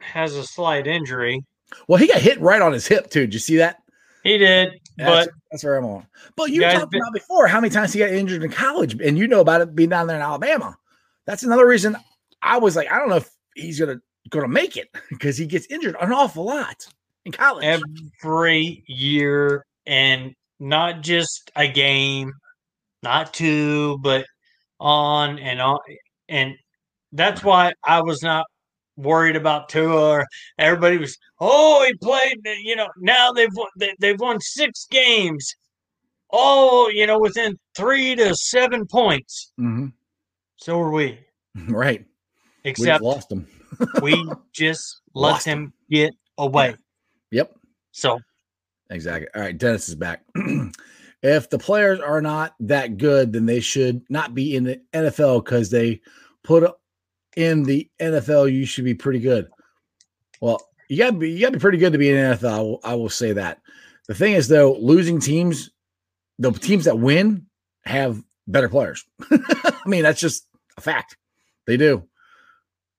has a slight injury, Well, he got hit right on his hip too. Did you see that? he did, That's, but that's where I'm on. But you talked been- about before how many times he got injured in college, and you know about it being down there in Alabama. That's another reason I was like, I don't know if he's gonna gonna make it (laughs) because he gets injured an awful lot in college. every year and not just a game, not two, but on and on. And that's why I was not worried about Tua. Everybody was, oh, he played. You know, now they've won, they, they've won six games. Oh, you know, within three to seven points. Mhm. So are we. (laughs) Right. We just lost him. (laughs) we just let Lost him get away. Yep. So Exactly. All right. Dennis is back. (clears throat) if the players are not that good, then they should not be in the NFL because they put in the NFL. You should be pretty good. Well, you got to be you got to be pretty good to be in the NFL. I will, I will say that. The thing is, though, losing teams, the teams that win have better players. (laughs) I mean, that's just a fact. They do.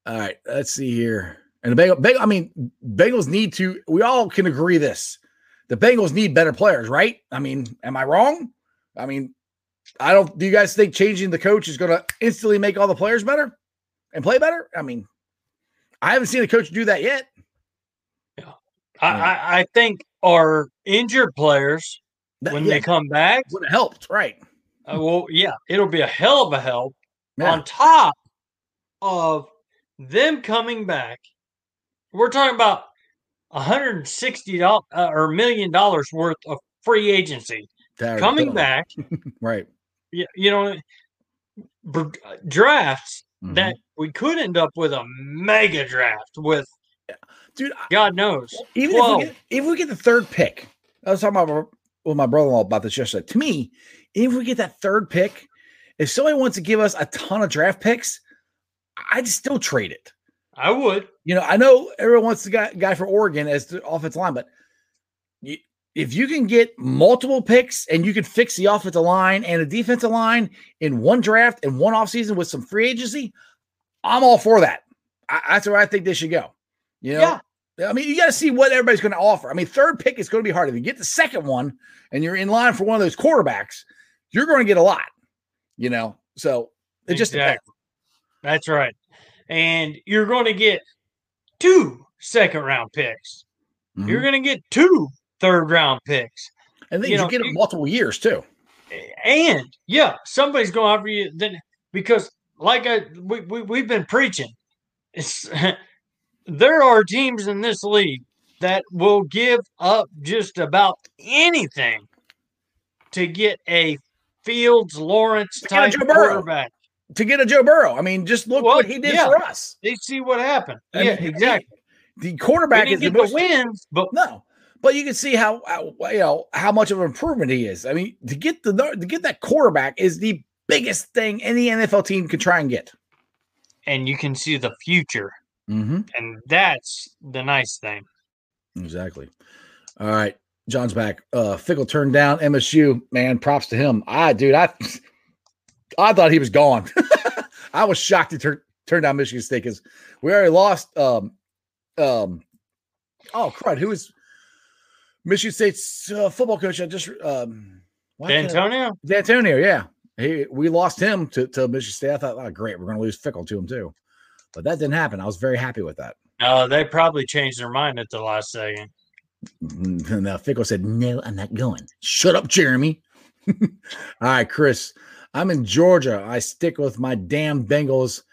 All right. Let's see here. And the Bengal, Bengal, I mean, Bengals need to. We all can agree this the Bengals need better players, right? I mean, am I wrong? I mean, I don't. Do you guys think changing the coach is going to instantly make all the players better and play better? I mean, I haven't seen a coach do that yet. I, Yeah. I, I think our injured players That, when yeah, they come back, would have helped, right? uh, well, yeah, it'll be a hell of a help. Yeah. On top of them coming back, we're talking about 160 dollars uh, or million dollars worth of free agency coming back. (laughs) right? You, you know, drafts Mhm. that we could end up with a mega draft with dude. God knows. Even if we, get, if we get the third pick, I was talking about with my brother-in-law about this yesterday. To me, if we get that third pick, if somebody wants to give us a ton of draft picks, I'd still trade it. I would. You know, I know everyone wants the guy, guy for Oregon as the offensive line, but you, if you can get multiple picks and you can fix the offensive line and the defensive line in one draft and one offseason with some free agency, I'm all for that. I, that's where I think they should go. You know, I mean, you got to see what everybody's going to offer. I mean, third pick is going to be hard. If you get the second one and you're in line for one of those quarterbacks, you're going to get a lot. You know, so it just depends. That's right. And you're going to get two second round picks. Mm-hmm. You're going to get two third round picks. And then you, you know, get them multiple years too. And yeah, somebody's going to offer you then because like I we, we we've been preaching. It's (laughs) there are teams in this league that will give up just about anything to get a Fields Lawrence type quarterback. To get a Joe Burrow. I mean, just look well, what he did yeah. for us. They see what happened. I yeah, mean, exactly. The quarterback is the, most, wins, but no. But you can see how, how, you know how much of an improvement he is. I mean, to get the to get that quarterback is the biggest thing any NFL team can try and get. And you can see the future Mm-hmm. And that's the nice thing. Exactly. All right. John's back. Uh Fickell turned down MSU. Man, props to him. I dude, I (laughs) I thought he was gone. (laughs) I was shocked he turned turned down Michigan State because we already lost um um oh crud, who was Michigan State's uh, football coach? I just um Dantonio? Dantonio, yeah. He, we lost him to, to Michigan State. I thought, oh, great, we're going to lose Fickell to him too. But that didn't happen. I was very happy with that. No, they probably changed their mind at the last second. (laughs) And uh, Fickell said, No, I'm not going. Shut up, Jeremy. (laughs) All right, Chris. I'm in Georgia. I stick with my damn Bengals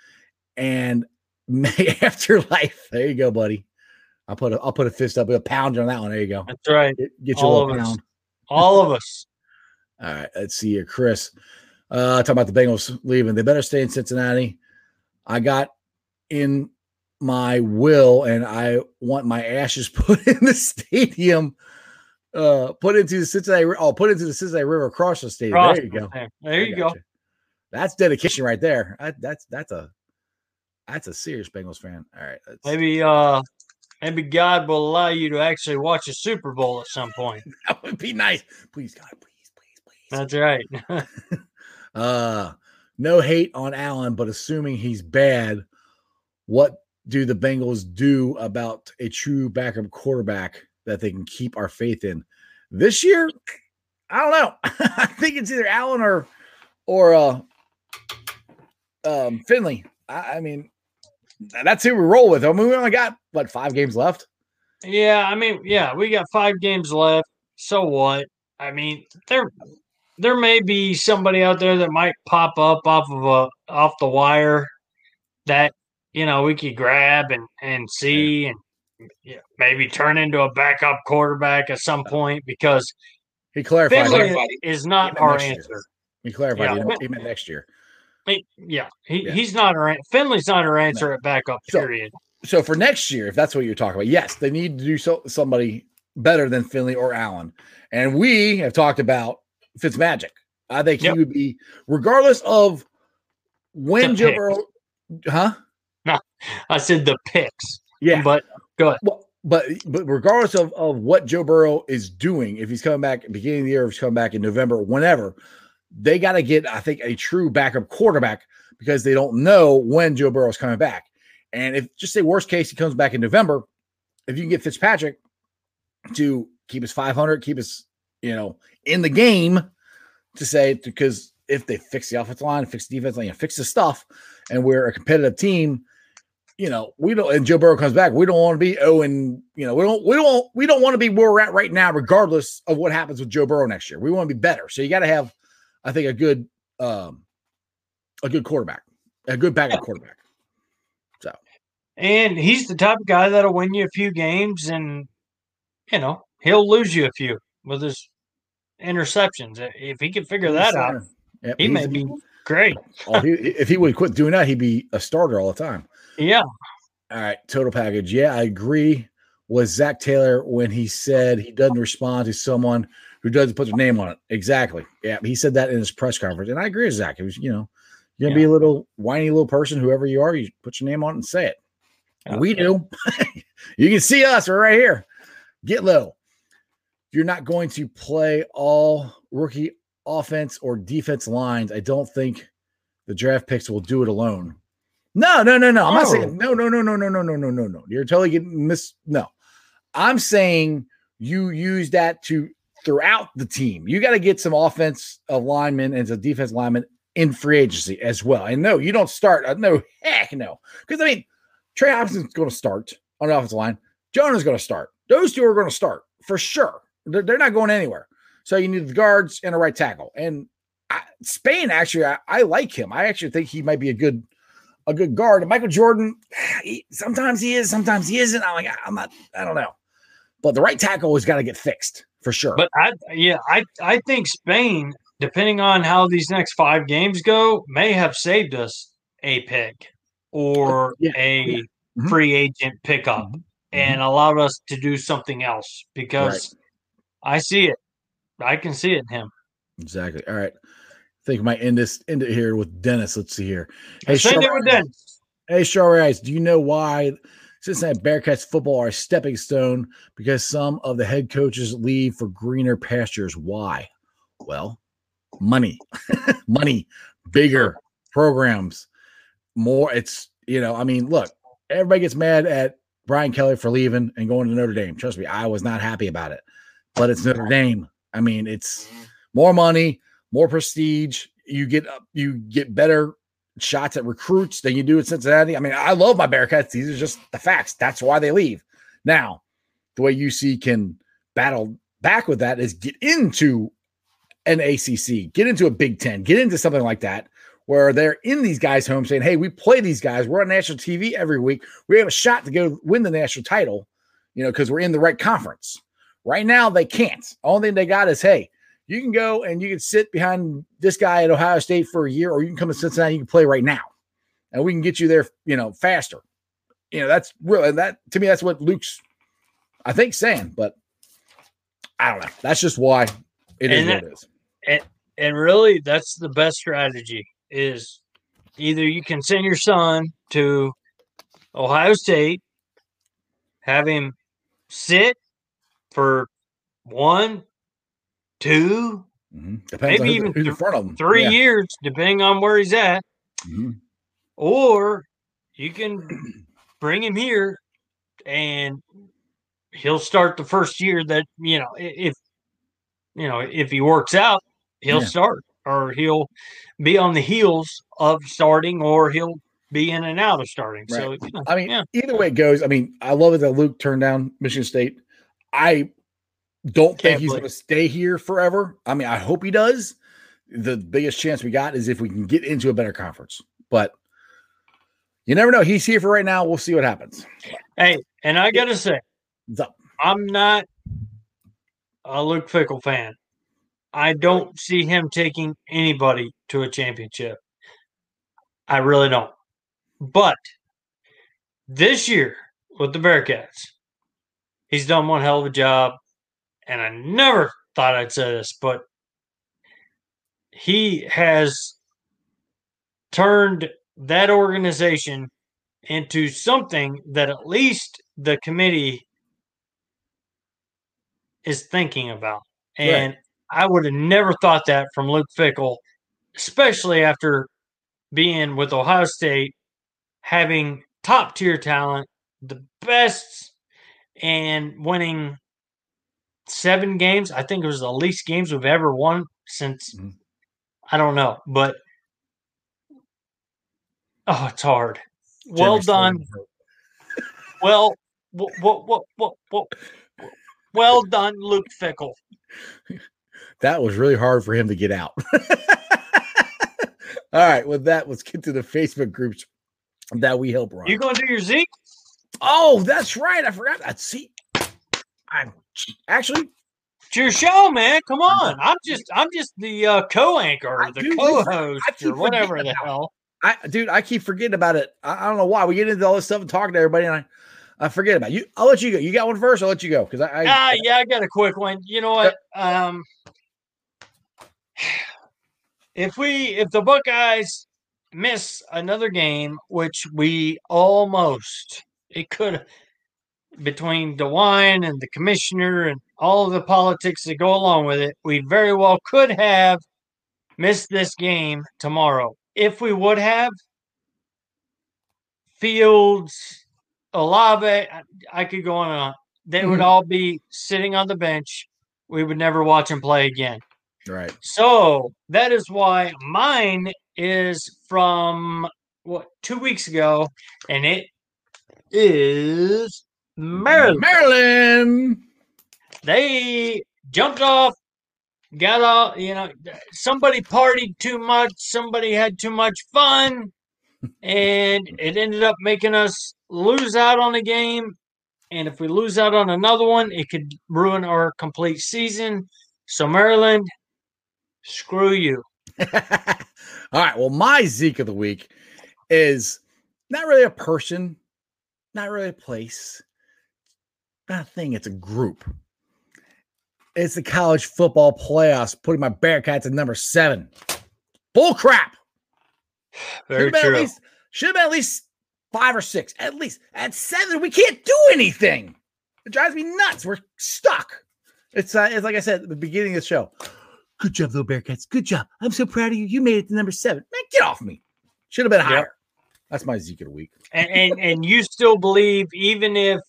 and (laughs) May afterlife. There you go, buddy. I'll put a I'll put a fist up, a pound on that one. There you go. That's right. Get, get your All little pound. Us. All of us. (laughs) All right, let's see here, Chris. Uh talking about the Bengals leaving. They better stay in Cincinnati. I got in my will and I want my ashes (laughs) put in the stadium, uh, put into the Cincinnati, oh, put into the Cincinnati River across the stadium. Cross there you go. There you go. You. That's dedication right there. I, that's that's a that's a serious Bengals fan. All right. Maybe uh maybe God will allow you to actually watch a Super Bowl at some point. (laughs) that would be nice. Please, God, please, please, please. That's right. (laughs) (laughs) uh no hate on Allen, but assuming he's bad what do the Bengals do about a true backup quarterback that they can keep our faith in? This year, I don't know. (laughs) I think it's either Allen or or uh um Finley. I, I mean, that's who we roll with. I mean, we only got what five games left. Yeah, I mean, yeah, we got five games left. So what? I mean, there there may be somebody out there that might pop up off of a off the wire that you know, we could grab and, and see and maybe turn into a backup quarterback at some point because he clarified Finley is not our answer. Year. He clarified yeah. he meant next year. yeah, he, yeah. he's not our Finley's not our answer no. at backup. Period. So, so for next year, if that's what you're talking about, yes, they need to do so, somebody better than Finley or Allen, and we have talked about Fitzmagic. I think yep. he would be, regardless of when Joe Burrow, huh? (laughs) I said the picks. Yeah, but go ahead. Well, but but regardless of, of what Joe Burrow is doing, if he's coming back beginning of the year, if he's coming back in November, whenever, they got to get, I think, a true backup quarterback because they don't know when Joe Burrow is coming back. And if just say worst case he comes back in November, if you can get Fitzpatrick to keep us 500, keep us, you know, in the game to say because if they fix the offensive line, fix the defense line, fix the stuff, and we're a competitive team, you know, we don't and Joe Burrow comes back, we don't want to be oh and you know, we don't we don't we don't want to be where we're at right now, regardless of what happens with Joe Burrow next year. We want to be better. So you got to have, I think, a good um a good quarterback, a good backup quarterback. So and he's the type of guy that'll win you a few games and you know, he'll lose you a few with his interceptions. If he can figure that out, yep, he may be great. oh, he, if he would quit doing that, he'd be a starter all the time. Yeah. All right. Total package. Yeah, I agree with Zac Taylor when he said he doesn't respond to someone who doesn't put their name on it. Exactly. Yeah. He said that in his press conference. And I agree with Zac. It was, you know, you're gonna yeah. be a little whiny little person, whoever you are, you put your name on it and say it. We do. (laughs) you can see us. We're right here. Get low. You're not going to play all rookie offense or defense lines. I don't think the draft picks will do it alone No, no, no, no. I'm not Oh. saying no, no, no, no, no, no, no, no, no, no. You're totally getting mis. No, I'm saying you use that to throughout the team. You got to get some offense of linemen and some defense linemen in free agency as well. And no, you don't start. uh, No, heck no. Because I mean, Trey Hopkinson's going to start on the offensive line. Jonah's going to start. Those two are going to start for sure. They're, they're not going anywhere. So you need the guards and a right tackle. And I, Spain, actually, I, I like him. I actually think he might be a good a good guard. And Michael Jordan, he, sometimes he is, sometimes he isn't. I'm like, I'm not, I don't know. But the right tackle has got to get fixed for sure. But I yeah, I I think Spain, depending on how these next five games go, may have saved us a pick or Yeah, a yeah. Mhm. free agent pickup Mhm. and allowed us to do something else because I see it. I can see it in him. exactly. All right. I think we might end this end it here with Dennis. Let's see here. Hey, Send it with Dennis. Hey, Strawberry Ice, do you know why Cincinnati Bearcats football are a stepping stone? Because some of the head coaches leave for greener pastures. Why? Well, money, (laughs) money, bigger programs, more. It's, you know, I mean, look, everybody gets mad at Brian Kelly for leaving and going to Notre Dame. Trust me, I was not happy about it, but it's Notre Dame. I mean, it's more money, more prestige. You get up, you get better shots at recruits than you do at Cincinnati. I mean, I love my Bearcats. These are just the facts. That's why they leave. Now, the way UC can battle back with that is get into an ACC, get into a Big Ten, get into something like that, where they're in these guys' homes saying, "Hey, we play these guys. We're on national TV every week. We have a shot to go win the national title, you know, because we're in the right conference." Right now, they can't. Only thing they got is, "Hey, you can go and you can sit behind this guy at Ohio State for a year, or you can come to Cincinnati. You can play right now, and we can get you there, you know, faster." You know, that's really that to me. That's what Luke's, I think, saying. But I don't know. That's just why it is And what it is. And really, that's the best strategy is either you can send your son to Ohio State, have him sit for one, two, Mhm. Maybe who- even who's in th- front of them. three Yeah. years, depending on where he's at, Mhm. or you can (clears throat) bring him here and he'll start the first year that you know if you know if he works out he'll Yeah. start or he'll be on the heels of starting or he'll be in and out of starting so you know, I mean, yeah either way it goes, I mean, I love it that Luke turned down Michigan State. I don't think Can't he's going to stay here forever. I mean, I hope he does. The biggest chance we got is if we can get into a better conference. But you never know. He's here for right now. We'll see what happens. hey and i gotta say i'm not a luke fickell fan i don't see him taking anybody to a championship i really don't but this year with the bearcats he's done one hell of a job and i never thought i'd say this but he has turned that organization into something that at least the committee is thinking about. Right. And I would have never thought that from Luke Fickell, especially after being with Ohio State, having top tier talent, the best, and winning seven games. I think it was the least games we've ever won since Mhm. I don't know, but oh, it's hard. well done. Well, what, what, what, what, what, well done, Luke Fickell. That was really hard for him to get out. (laughs) All right. With that, let's get to the Facebook groups that we help run. You gonna do your Zeke? oh, that's right. I forgot that. See, I'm actually It's your show, man. Come on. I'm just, I'm just the uh, co-anchor, I the do- co-host, or whatever the hell. I dude, I keep forgetting about it. I, I don't know why. We get into all this stuff and talk to everybody, and I, I forget about it. you. I'll let you go. You got one first. I'll let you go because I, I Ah, yeah, I got a quick one. You know what? Um, if we, if the Buckeyes miss another game, which we almost, it could between DeWine and the commissioner and all of the politics that go along with it, we very well could have missed this game tomorrow. If we would have, Fields, Olave. I, could go on and on. They would Mhm. all be sitting on the bench. We would never watch them play again. Right. So that is why mine is from what two weeks ago, and it is Maryland. Maryland. They jumped off, got off. You know, somebody partied too much. Somebody had too much fun, (laughs) and it ended up making us lose out on the game. And if we lose out on another one, it could ruin our complete season. So Maryland, screw you. (laughs) All right. Well, my Zeke of the week is not really a person, not really a place, not a thing. It's a group. It's the college football playoffs, putting my Bearcats at number seven. Bull crap. (sighs) Very At true. least, should have been at least five or six. At least at seven, we can't do anything. It drives me nuts. We're stuck. It's uh, it's like I said at the beginning of the show. Good job, little Bearcats. Good job. I'm so proud of you. You made it to number seven. Man, get off me. Should have been Yep. higher. That's my Zeke of the week. and, and and you still believe, even if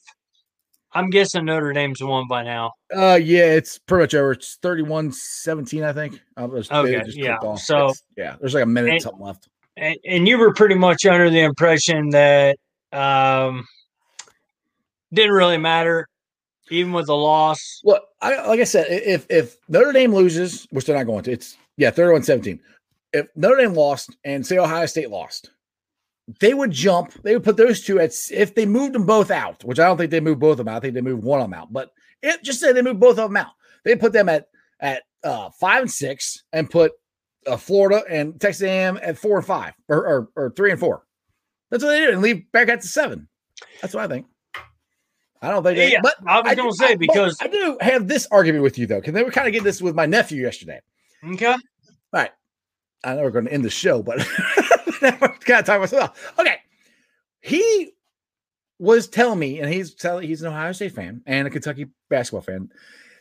I'm guessing Notre Dame's won by now. Uh, yeah, it's pretty much over. It's 31 17, I think. I was, Okay, just yeah, so- It's- yeah, there's like a minute and- something left. And, and you were pretty much under the impression that um, didn't really matter, even with the loss. Well, I, like I said, if if Notre Dame loses, which they're not going to, it's yeah, 31 17. If Notre Dame lost and say Ohio State lost, they would jump, they would put those two at if they moved them both out, which I don't think they moved both of them out. I think they moved one of them out. But it just say they moved both of them out. They put them at at uh five and six and put uh, Florida and Texas A&M at four and five or, or or three and four. That's what they do, and leave Bearcats at seven. That's what I think. I don't think they, Yeah, but I was going to say I- because I do have this argument with you though, because they were kind of getting this with my nephew yesterday. okay, Right. I know we're going to end the show, but (laughs) gotta talk myself. Okay, he was telling me, and he's telling he's an Ohio State fan and a Kentucky basketball fan,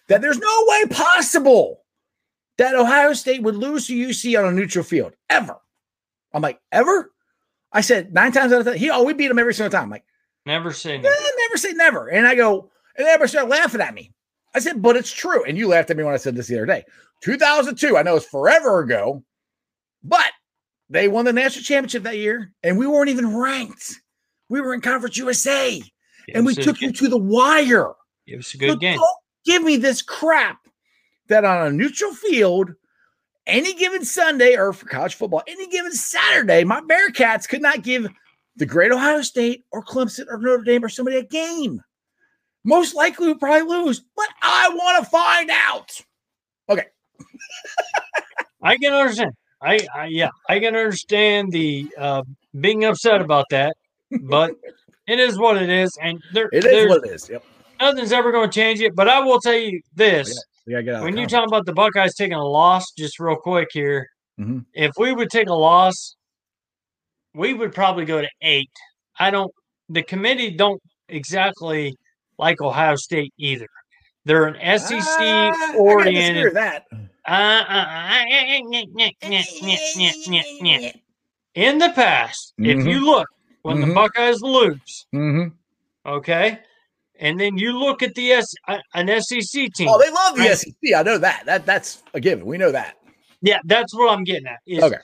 that there's no way possible that Ohio State would lose to UC on a neutral field ever. I'm like, ever? I said nine times out of ten, he oh, we beat him every single time. I'm like. never say Eh, no. never say never. And I go, and everybody started laughing at me. I said, but it's true. And you laughed at me when I said this the other day. 2002, I know it's forever ago, but they won the national championship that year, and we weren't even ranked. We were in Conference USA, It and we took you to the wire. It was a So good game. Don't give me this crap that on a neutral field, any given Sunday, or for college football, any given Saturday, my Bearcats could not give the Great Ohio State or Clemson or Notre Dame or somebody a game. Most likely, we'll probably lose, but I want to find out. Okay. I can understand. I, I yeah, I can understand the uh, being upset about that, but (laughs) it is what it is, and there, It is what it is. Yep. nothing's ever going to change it. But I will tell you this: We gotta get out. of when you conference. talk about the Buckeyes taking a loss, just real quick here, Mhm. if we would take a loss, we would probably go to eight. I don't. The committee don't exactly like Ohio State either. They're an Ah, SEC I gotta disagree oriented. that. Uh, uh, uh, in the past, if Mhm. you look when the Mhm. Buckeyes lose, Mhm. okay, and then you look at the S uh, an SEC team. Oh, they love the Right. SEC. I know that. That that's a given. We know that. yeah, that's what I'm getting at. Is Okay.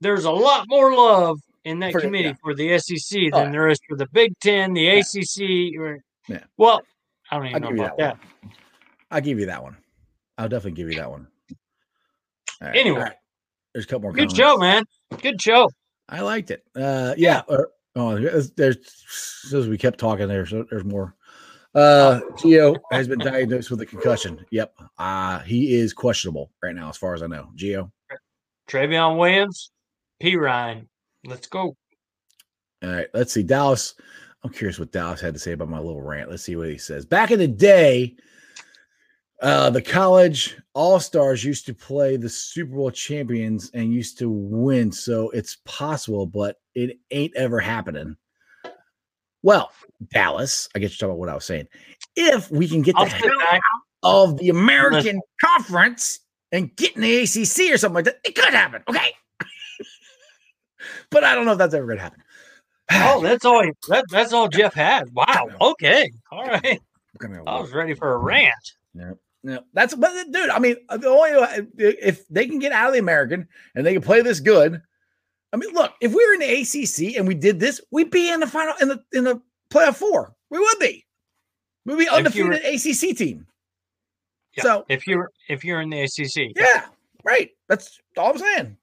there's a lot more love in that For committee yeah. for the SEC Oh, than yeah. there is for the Big Ten, the ACC. Or, Yeah. Well, I don't I'll even know about that that. I'll give you that one. I'll definitely give you that one. Right, Anyway. right. there's a couple more. Good comments. show, man. Good show. I liked it. Uh, yeah. or- oh, there's, there's as we kept talking there, so there's more. Uh, Gio has been diagnosed with a concussion. Yep. Uh, he is questionable right now, as far as I know. Gio. Trayveon Williams, P. Ryan. Let's go. All right, let's see. Dallas. I'm curious what Dallas had to say about my little rant. Let's see what he says. Back in the day, uh, the college all stars used to play the Super Bowl champions and used to win. So it's possible, but it ain't ever happening. Well, Dallas, I get you talking about what I was saying. If we can get the hell back. of the American Conference and get in the ACC or something like that, it could happen. Okay. (laughs) but I don't know if that's ever going to happen. (sighs) Oh, that's all. He, that, that's all Jeff had. Wow. Okay. All right. I was ready for a rant. Yeah, that's but dude. I mean, the only if they can get out of the American and they can play this good. I mean, look, if we were in the ACC and we did this, we'd be in the final in the in the playoff four. We would be. We'd be undefeated ACC team. Yeah. So If you're if you're in the ACC, yeah, right. That's all I'm saying.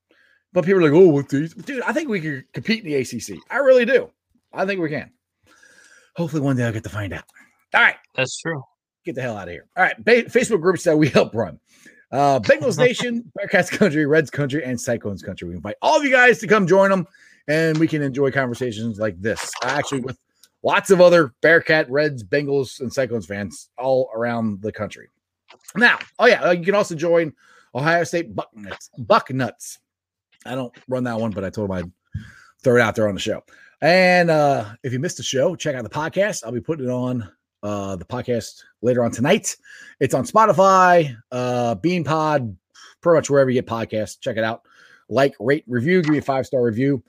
But people are like, oh, what these? Dude, I think we could compete in the ACC. I really do. I think we can. Hopefully, one day I'll get to find out. All right. that's true. Get the hell out of here. All right, ba- Facebook groups that we (laughs) help run. Uh, Bengals (laughs) Nation, Bearcats Country, Reds Country, and Cyclones Country. We invite all of you guys to come join them, and we can enjoy conversations like this. Actually, with lots of other Bearcat, Reds, Bengals, and Cyclones fans all around the country. Now, oh yeah, uh, you can also join Ohio State Bucknuts. Bucknuts. I don't run that one, but I told him I'd throw it out there on the show. And uh, if you missed the show, check out the podcast. I'll be putting it on uh, the podcast later on tonight. It's on Spotify, uh, Bean Pod, pretty much wherever you get podcasts. Check it out. Like, rate, review, give me a five star review.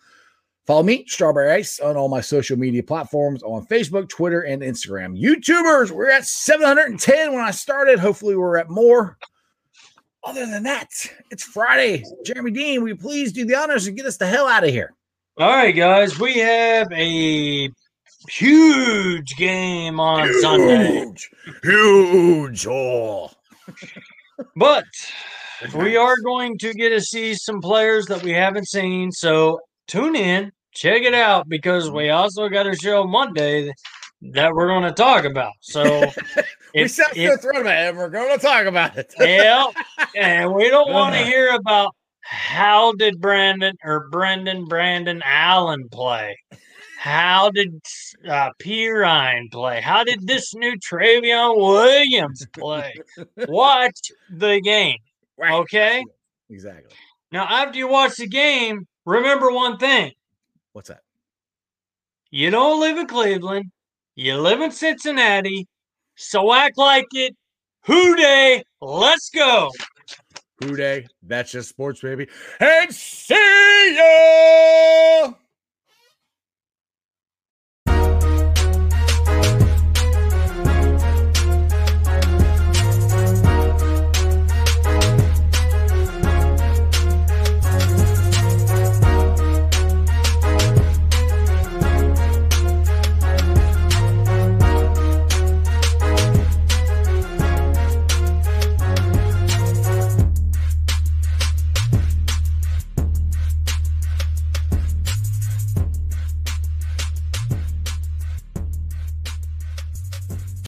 Follow me, Strawberry Ice, on all my social media platforms on Facebook, Twitter, and Instagram. YouTubers, we're at 710 when I started. Hopefully, we're at more. Other than that, it's Friday. Jeremy Dean, will you please do the honors and get us the hell out of here? All right, guys, we have a huge game on Sunday, Huge, huge. Oh. but we are going to get to see some players that we haven't seen. So tune in, check it out, because we also got a show Monday that we're going to talk about. So (laughs) we set the thread about it. We're going to talk about it. (laughs) yeah, and we don't want to hear about how did Brandon or Brendan Brandon Allen play. How did uh, Perine play? How did this new Trayveon Williams play? Watch the game, (laughs) Right. okay? Exactly. Now, after you watch the game, remember one thing: What's that? you don't live in Cleveland, you live in Cincinnati, so act like it. Who Dey? Let's go. Who Dey? That's just sports, baby. And see ya.